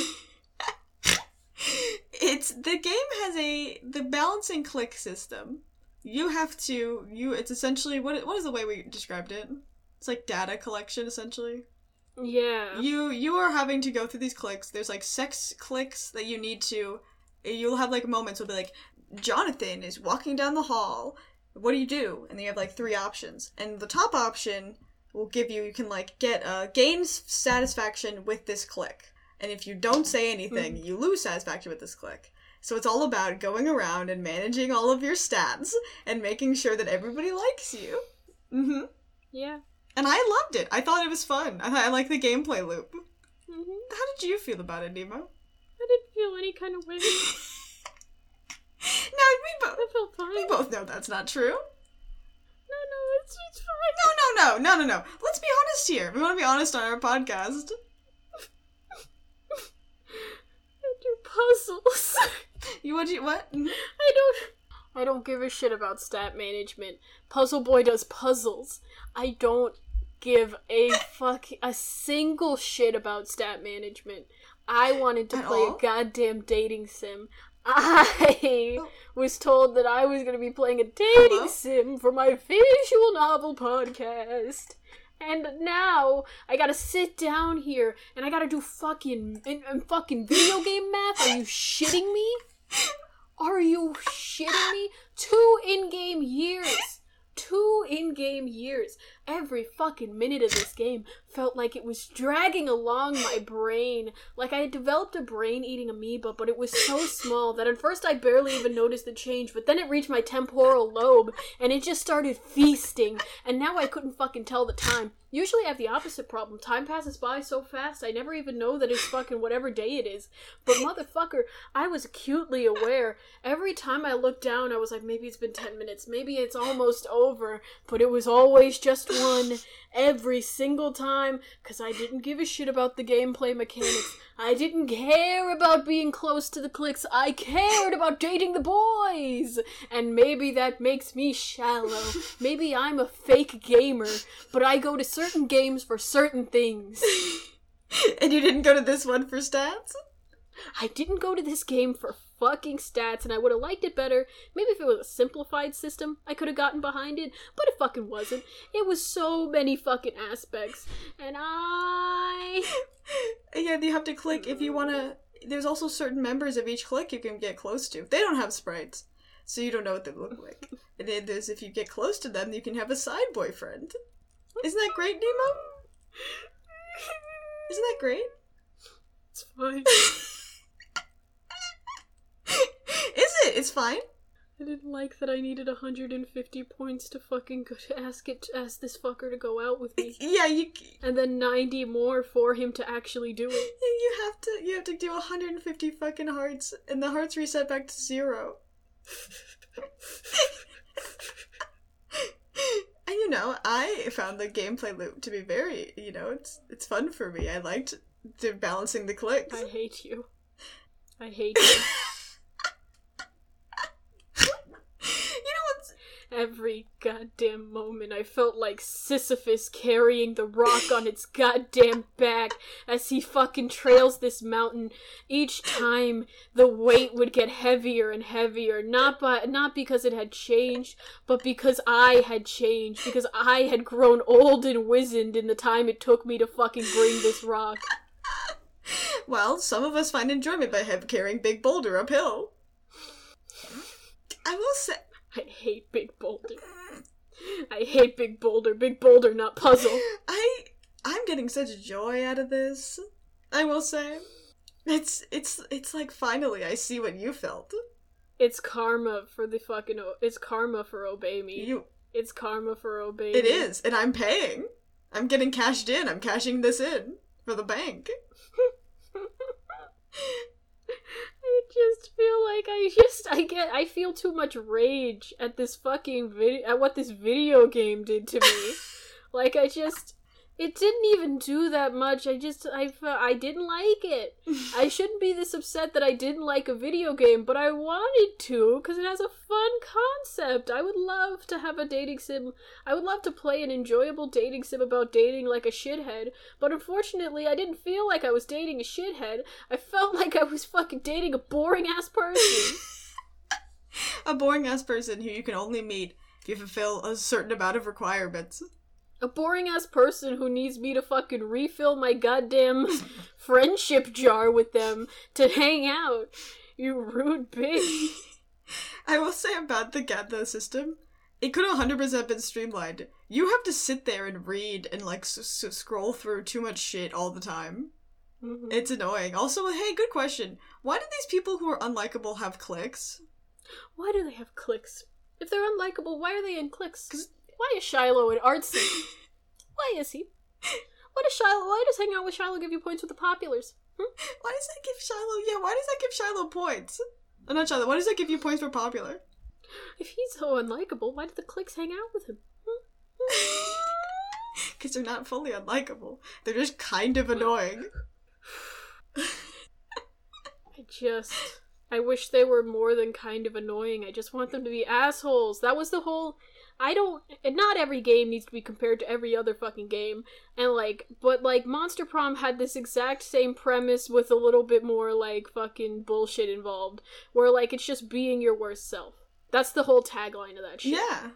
It's the game has a the balancing clique system. You have to you. It's essentially what what is the way we described it? It's like data collection essentially. Yeah. you you are having to go through these cliques there's like sex clicks that you need to you'll have like moments will be like jonathan is walking down the hall what do you do and then you have like three options and the top option will give you you can like get uh gain satisfaction with this clique and if you don't say anything, Mm-hmm. you lose satisfaction with this clique. So it's all about going around and managing all of your stats and making sure that everybody likes you. Mm-hmm. Yeah. And I loved it. I thought it was fun. I thought I liked the gameplay loop. hmm How did you feel about it, Nemo? I didn't feel any kind of way. <laughs> No, we both I felt fine. we both know that's not true. No, no, it's, it's fine. No, no, no, no, no, no. Let's be honest here. We want to be honest on our podcast. I do puzzles. You what? You what? <laughs> I don't. I don't give a shit about stat management. Puzzle Boy does puzzles. I don't give a fuck a single shit about stat management. I wanted to At play all? a goddamn dating sim. I Oh. was told that I was going to be playing a dating Hello? sim for my visual novel podcast. And now I gotta sit down here and I gotta do fucking and, and uh, fucking video game math. Are you shitting me? Are you shitting me? Two in-game years. Two in-game years. Every fucking minute of this game felt like it was dragging along my brain. Like I had developed a brain-eating amoeba, but it was so small that at first I barely even noticed the change, but then it reached my temporal lobe and it just started feasting, and now I couldn't fucking tell the time. Usually I have the opposite problem. Time passes by so fast I never even know that it's fucking whatever day it is. But motherfucker, I was acutely aware. Every time I looked down, I was like, maybe it's been 10 minutes, maybe it's almost over. But it was always just one every single time because I didn't give a shit about the gameplay mechanics. I didn't care about being close to the cliques. I cared about dating the boys. And maybe that makes me shallow. Maybe I'm a fake gamer, but I go to certain games for certain things. <laughs> and you didn't go to this one for stats? I didn't go to this game for fucking stats, and I would have liked it better. Maybe if it was a simplified system, I could have gotten behind it, but it fucking wasn't. It was so many fucking aspects, and I. <laughs> Yeah, you have to click if you want to. There's also certain members of each click you can get close to. They don't have sprites, so you don't know what they look like. And then there's if you get close to them, you can have a side boyfriend. Isn't that great, Nemo? Isn't that great? It's fine. <laughs> Is it? It's fine. I didn't like that I needed 150 points to fucking go to ask it to ask this fucker to go out with me. Yeah, you And then 90 more for him to actually do it. <laughs> you have to you have to do 150 fucking hearts, and the hearts reset back to zero. <laughs> And you know, I found the gameplay loop to be very, you know, it's it's fun for me. I liked the balancing the cliques. I hate you. I hate you. you <laughs> know what's Every goddamn moment I felt like Sisyphus carrying the rock on its goddamn back as he fucking trails this mountain. Each time the weight would get heavier and heavier, not by not because it had changed, but because I had changed, because I had grown old and wizened in the time it took me to fucking bring this rock. well, some of us find enjoyment by have carrying big boulder uphill. I will say I hate Big Boulder. I hate Big Boulder. Big Boulder, not puzzle. I I'm getting such joy out of this. I will say. It's it's it's like finally I see what you felt. It's karma for the fucking. O- it's karma for obey me. You It's karma for obey. it me. is, and I'm paying. I'm getting cashed in. I'm cashing this in for the bank. <laughs> I just feel like I just I get I feel too much rage at this fucking video at what this video game did to me. <laughs> like I just it didn't even do that much. I just I I didn't like it. <laughs> I shouldn't be this upset that I didn't like a video game, but I wanted to because it has a fun concept. I would love to have a dating sim. I would love to play an enjoyable dating sim about dating like a shithead, but unfortunately, I didn't feel like I was dating a shithead. I felt <laughs> like I was fucking dating a boring ass person. <laughs> a boring ass person who you can only meet if you fulfill a certain amount of requirements. A boring ass person who needs me to fucking refill my goddamn <laughs> friendship jar with them to hang out. You rude bitch. <laughs> I will say about the Gatha system, it could have 100% been streamlined. You have to sit there and read and like s- s- scroll through too much shit all the time. Mhm. It's annoying. Also, hey, good question. Why do these people who are unlikable have cliques? Why do they have cliques? If they're unlikable, why are they in cliques? Why is Shiloh an artsy? <laughs> why is he? What does Shiloh? Why does hanging out with Shiloh give you points with the populars? Hmm? Why does that give Shiloh? Yeah, why does that give Shiloh points? Oh, not Shiloh. Why does that give you points for popular? If he's so unlikable, why do the cliques hang out with him? Hmm? <laughs> Because they're not fully unlikable. They're just kind of annoying. I just. I wish they were more than kind of annoying. I just want them to be assholes. That was the whole. I don't. And not every game needs to be compared to every other fucking game. And like. But like, Monster Prom had this exact same premise with a little bit more like fucking bullshit involved. Where like, it's just being your worst self. That's the whole tagline of that shit. Yeah.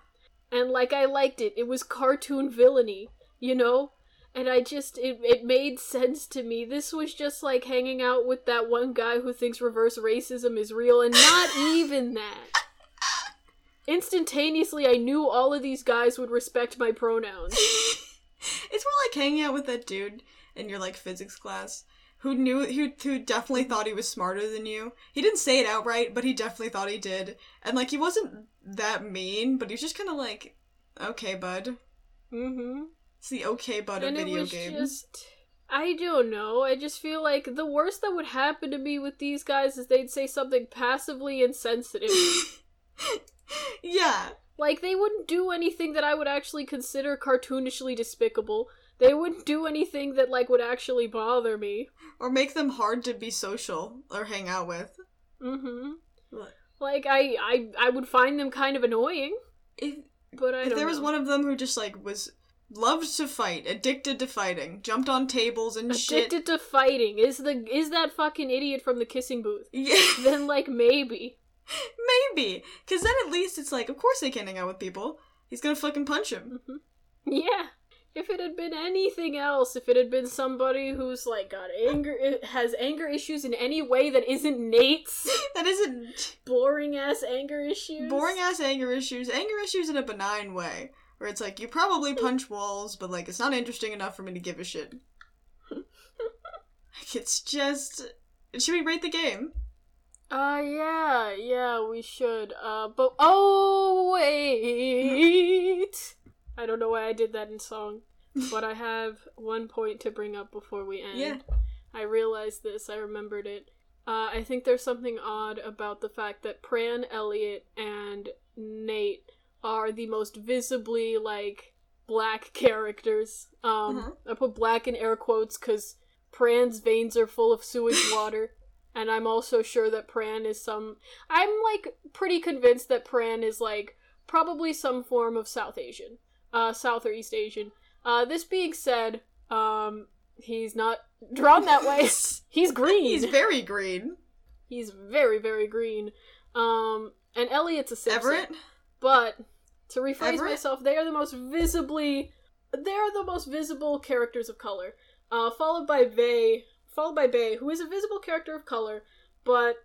and like I liked it. It was cartoon villainy, you know? And I just it it made sense to me. This was just like hanging out with that one guy who thinks reverse racism is real and not <laughs> even that. Instantaneously I knew all of these guys would respect my pronouns. <laughs> it's more like hanging out with that dude in your like physics class who knew who who definitely thought he was smarter than you. He didn't say it outright, but he definitely thought he did. And like he wasn't that mean, but he was just kind of like, "Okay, bud." Mm-hmm. It's the okay bud of And it video was games. just I don't know. I just feel like the worst that would happen to me with these guys is they'd say something passively insensitive. <laughs> yeah. Like, they wouldn't do anything that I would actually consider cartoonishly despicable. They wouldn't do anything that, like, would actually bother me. Or make them hard to be social or hang out with. Mm-hmm. What? Like, I, I, I would find them kind of annoying, If but I if there was one of them who just like was loved to fight, addicted to fighting, jumped on tables and shit. Addicted to fighting is the is that fucking idiot from the kissing booth? <laughs> Yeah, then, like, maybe. Maybe. Because then at least it's like, of course they can't hang out with people. He's gonna fucking punch him. hmm Yeah. If it had been anything else, if it had been somebody who's like got anger, has anger issues in any way that isn't Nate's <laughs> That isn't boring ass anger issues, boring ass anger issues. Anger issues in a benign way. Where it's like, you probably punch walls, but like, it's not interesting enough for me to give a shit. <laughs> Like, it's just. Should we rate the game? Uh, yeah, yeah, we should. Uh, but oh wait, I don't know why I did that in song, but I have one point to bring up before we end. Yeah. I realized this. I remembered it. Uh, I think there's something odd about the fact that Pran, Elliot, and Nate are the most visibly like black characters. Um, Uh-huh. I put black in air quotes because Pran's veins are full of sewage water. And I'm also sure that Pran is some. I'm like pretty convinced that Pran is like probably some form of South Asian, uh, South or East Asian. Uh, this being said, um, he's not <laughs> drawn that way. <laughs> He's green. He's very green. He's very, very green. Um, and Elliot's a Simpson. Everett? But to rephrase Everett? myself, they are the most visibly, they are the most visible characters of color. Uh, followed by Bay, followed by Bay, who is a visible character of color, but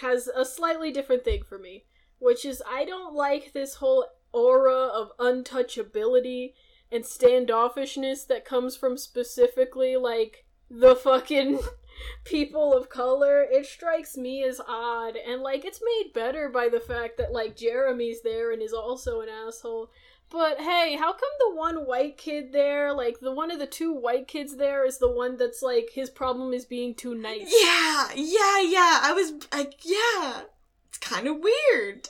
has a slightly different thing for me, which is I don't like this whole aura of untouchability and standoffishness that comes from specifically like the fucking <laughs> people of color. It strikes me as odd and like it's made better by the fact that like jeremy's there and is also an asshole but hey how come the one white kid there like the one of the two white kids there is the one that's like his problem is being too nice Yeah, yeah, yeah. I was like, yeah. It's kind of weird.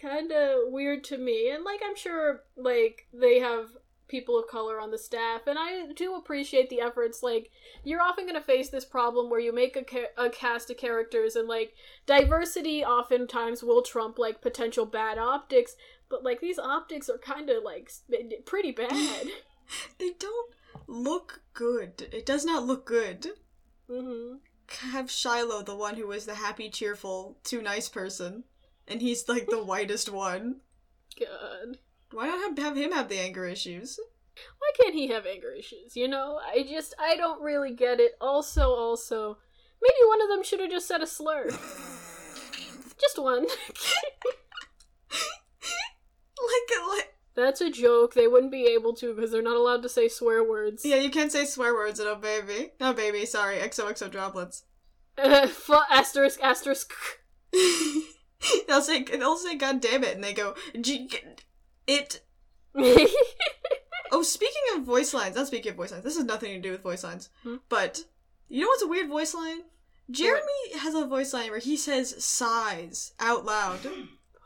kind of weird to me and like i'm sure like they have people of color on the staff and i do appreciate the efforts like you're often going to face this problem where you make a, ca- a cast of characters and like diversity oftentimes will trump like potential bad optics but like these optics are kind of like pretty bad <laughs> They don't look good. It does not look good. hmm Have Shiloh, the one who was the happy, cheerful, too nice person, and he's like the <laughs> whitest one. god Why not have, have him have the anger issues? why can't he have anger issues you know i just i don't really get it also also maybe one of them should have just said a slur <laughs> just one like, like That's a joke. They wouldn't be able to because they're not allowed to say swear words. Yeah, you can't say swear words in a baby. No baby, sorry, XOXO droplets. <laughs> F- asterisk asterisk. <laughs> they'll say they'll say God damn it, and they go G- it. <laughs> Oh, speaking of voice lines, not speaking of voice lines. This has nothing to do with voice lines, Hmm? but you know what's a weird voice line? Jeremy has a voice line where he says sighs out loud.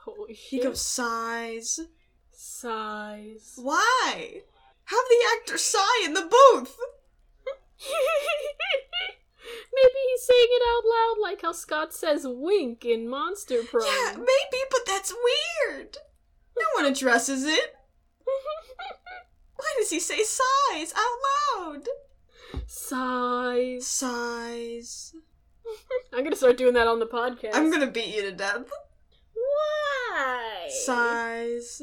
Holy He goes sighs. Sighs. Why? Have the actor sigh in the booth. <laughs> Maybe he's saying it out loud like how Scott says wink in Monster Prom. Yeah, maybe, but that's weird. No one addresses it. <laughs> Why does he say sighs out loud? Sighs. Sighs. <laughs> I'm gonna start doing that on the podcast. I'm gonna beat you to death. Why? Sighs.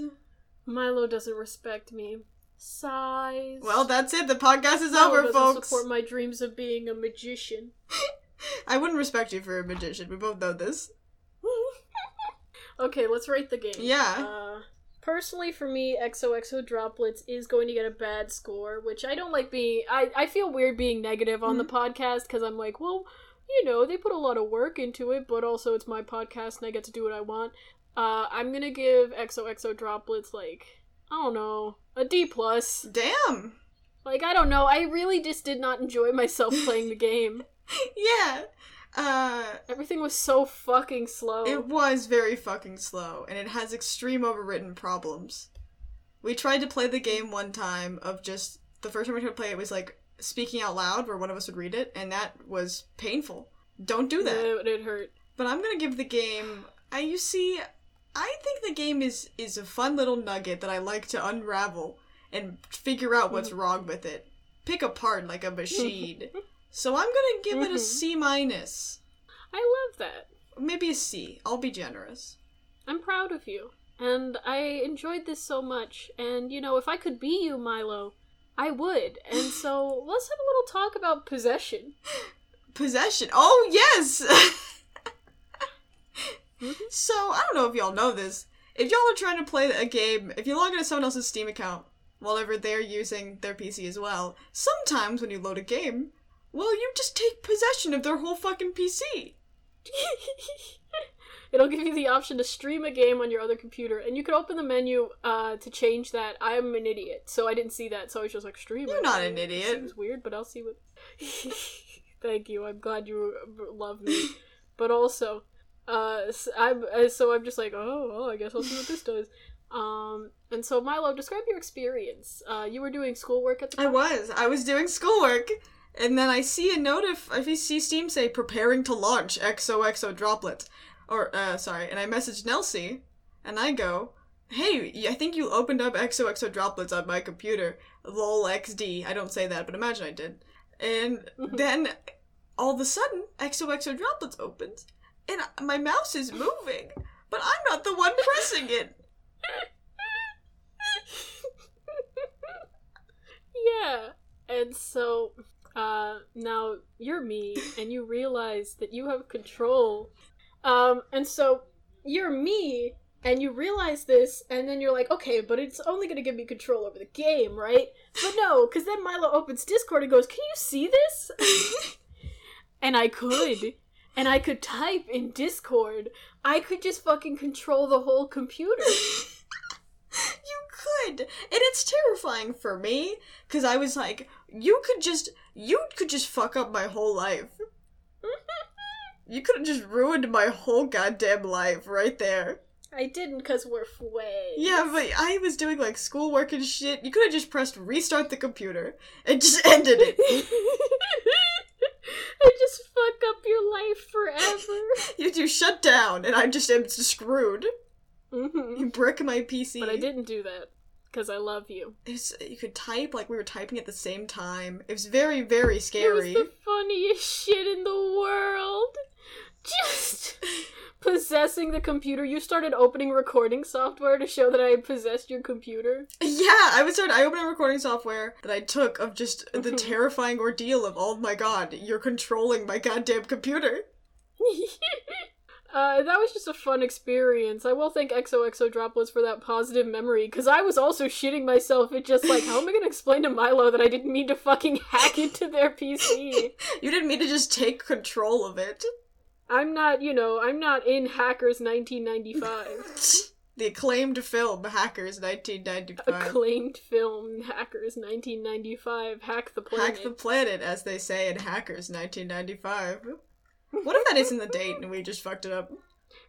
Milo doesn't respect me. Sighs. Well, that's it. The podcast is Milo over, folks. support my dreams of being a magician. <laughs> I wouldn't respect you for a magician. We both know this. <laughs> okay, let's rate the game. Yeah. Uh, personally, for me, XOXO Droplets is going to get a bad score, which I don't like being. I, I feel weird being negative on the Mm-hmm. podcast because I'm like, well, you know, they put a lot of work into it, but also it's my podcast and I get to do what I want. Uh, I'm gonna give XOXO Droplets like I don't know a D plus. Damn. Like I don't know, I really just did not enjoy myself playing the game. <laughs> Yeah. Uh, Everything was so fucking slow. it was very fucking slow, and it has extreme overwritten problems. We tried to play the game one time of just the first time we tried to play it was like speaking out loud, where one of us would read it, and that was painful. Don't do that. It, it hurt. But I'm gonna give the game. I you see, I think the game is is a fun little nugget that I like to unravel and figure out what's wrong with it. Pick apart like a machine. <laughs> so I'm gonna give it a Mhm. C minus, I love that. maybe a C. I'll be generous. I'm proud of you. And I enjoyed this so much. And, you know, if I could be you, Milo, I would. And so let's have a little talk about possession. Possession. Oh yes. Mhm. so I don't know if y'all know this. If y'all are trying to play a game, if you log into someone else's Steam account while ever they're using their PC as well, sometimes when you load a game, well, you just take possession of their whole fucking PC. <laughs> It'll give you the option to stream a game on your other computer, and you can open the menu uh, to change that. I'm an idiot, so I didn't see that, so I was just like, stream. You're not an idiot. Seems weird, but I'll see what. <laughs> Thank you. I'm glad you love me, <laughs> but also, uh, I'm uh, so I'm just like, oh, well, I guess I'll see what this does. Um, and so Milo, describe your experience. Uh, you were doing schoolwork at the I was. I was doing schoolwork, and then I see a note if I see Steam say preparing to launch XOXO droplets, or uh, sorry, and I message Nelsie, and I go, "Hey, I think you opened up XOXO droplets on my computer." Lol XD. I don't say that, but imagine I did. And then all of a sudden, XOXO droplets opens, and my mouse is moving, but I'm not the one pressing it. <laughs> yeah. And so uh now you're me and you realize that you have control. Um and so you're me and you realize this and then you're like, "Okay, but it's only going to give me control over the game, right?" But no, cuz then Milo opens Discord and goes, "Can you see this?" <laughs> and I could. And I could type in Discord. I could just fucking control the whole computer. <laughs> You could, and it's terrifying for me because I was like, you could just, you could just fuck up my whole life. <laughs> You could have just ruined my whole goddamn life right there. I didn't cuz we're way. Yeah, but I was doing like schoolwork and shit. You could have just pressed restart the computer and just <laughs> ended it. <laughs> I just fuck up your life forever. <laughs> You do shut down, and I just am screwed. hmm You brick my PC. But I didn't do that because I love you. It's, you could type like we were typing at the same time. It was very, very scary. It was the funniest shit in the world. Just <laughs> possessing the computer. You started opening recording software to show that I possessed your computer. Yeah, I was started. I opened a recording software that I took of just the Mhm. terrifying ordeal of oh my god, you're controlling my goddamn computer. <laughs> Uh, that was just a fun experience. I will thank XOXO Droplets for that positive memory, because I was also shitting myself at just like, how am I gonna explain to Milo that I didn't mean to fucking <laughs> hack into their PC? <laughs> You didn't mean to just take control of it. I'm not, you know, I'm not in Hackers 1995. <laughs> the acclaimed film Hackers 1995. Acclaimed film Hackers 1995. Hack the planet. Hack the planet, as they say in Hackers 1995. What if that isn't the date and we just fucked it up?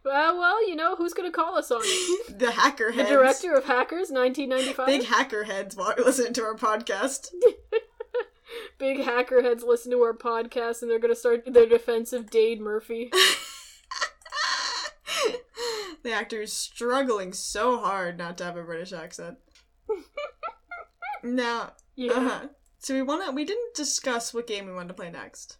Well, well, you know, who's gonna call us on it? <laughs> The hacker The director of Hackers 1995? Big hacker heads listening to our podcast. <laughs> Big hacker heads listen to our podcast and they're gonna start their defense of Dade Murphy. <laughs> the actor is struggling so hard not to have a British accent. now, Yeah. uh-huh. So we wanna we didn't discuss what game we wanted to play next.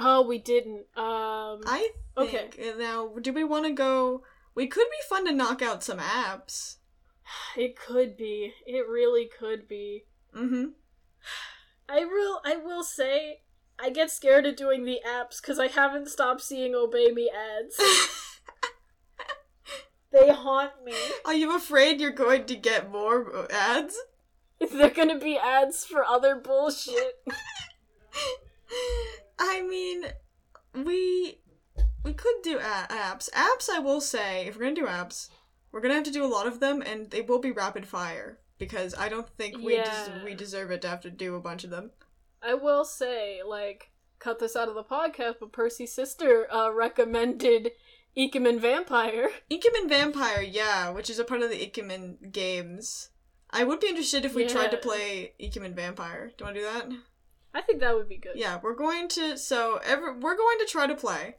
Oh, we didn't. Um. I think Okay. now do we wanna go we could be fun to knock out some apps. It could be. It really could be. Mm-hmm. I will. I will say. I get scared of doing the apps because I haven't stopped seeing Obey Me ads. <laughs> they haunt me. Are you afraid you're going to get more uh, ads? They're gonna be ads for other bullshit. <laughs> I mean, we we could do a- apps. Apps, I will say, if we're gonna do apps, we're gonna have to do a lot of them, and they will be rapid fire because I don't think we des- we deserve it to have to do a bunch of them. I will say, like, cut this out of the podcast, but Percy's sister uh, recommended Ikemen Vampire. <laughs> Ikemen Vampire, yeah, which is a part of the Ikemen games. I would be interested if we tried to play Ikemen Vampire. Do you want to do that? I think that would be good. Yeah, we're going to. So every we're going to try to play.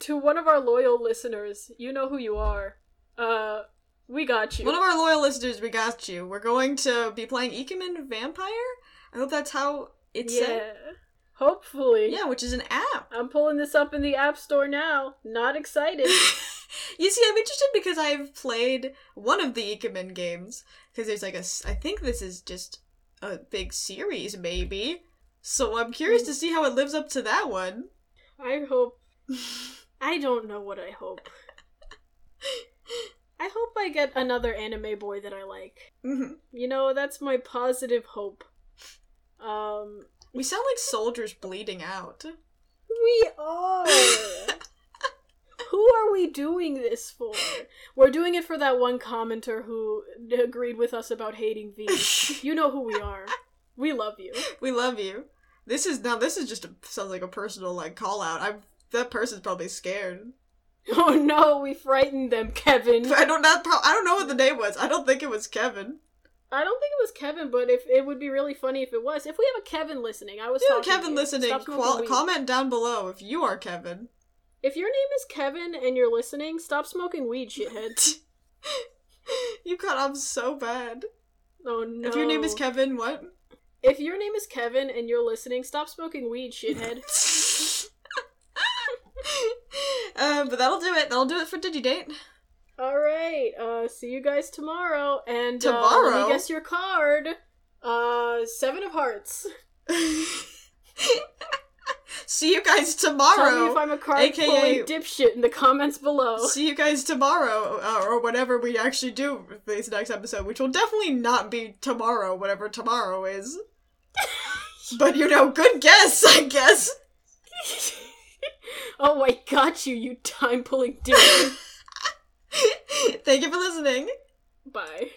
To one of our loyal listeners, you know who you are. Uh, we got you. One of our loyal listeners, we got you. We're going to be playing Ikemen Vampire. I hope that's how it's yeah. said. Hopefully. Yeah, which is an app. I'm pulling this up in the App Store now. Not excited. <laughs> you see, I'm interested because I've played one of the Ikemen games. Because there's like a. s- I think this is just a big series, maybe. So I'm curious to see how it lives up to that one. I hope. <laughs> I don't know what I hope. I hope I get another anime boy that I like. Mhm. You know, that's my positive hope. Um, we sound like soldiers bleeding out. we are. <laughs> who are we doing this for? We're doing it for that one commenter who agreed with us about hating V. <laughs> You know who we are. We love you. we love you. This is now. This is just a, sounds like a personal like call out. I'm that person's probably scared. <laughs> Oh no, we frightened them, Kevin. I don't not. Pro- I don't know what the name was. I don't think it was Kevin. I don't think it was Kevin, but if it would be really funny if it was. If we have a Kevin listening, I was If you to Kevin listening, qual- comment down below if you are Kevin. If your name is Kevin and you're listening, stop smoking weed, shithead. <laughs> you cut off so bad. Oh no. If your name is Kevin, what? If your name is Kevin and you're listening, stop smoking weed, shithead. uh, <laughs> but that'll do it. That'll do it for Digidate. All right. Uh, see you guys tomorrow. And Uh, Tomorrow? let me guess your card. Uh, seven of hearts. <laughs> See you guys tomorrow. Tell me if. I'm a card aka pulling dipshit in the comments below. See you guys tomorrow, uh, or whatever we actually do with this next episode, which will definitely not be tomorrow, whatever tomorrow is. <laughs> but you know, good guess, I guess. <laughs> oh, I got you, you time pulling dipshit. <laughs> Thank you for listening. Bye.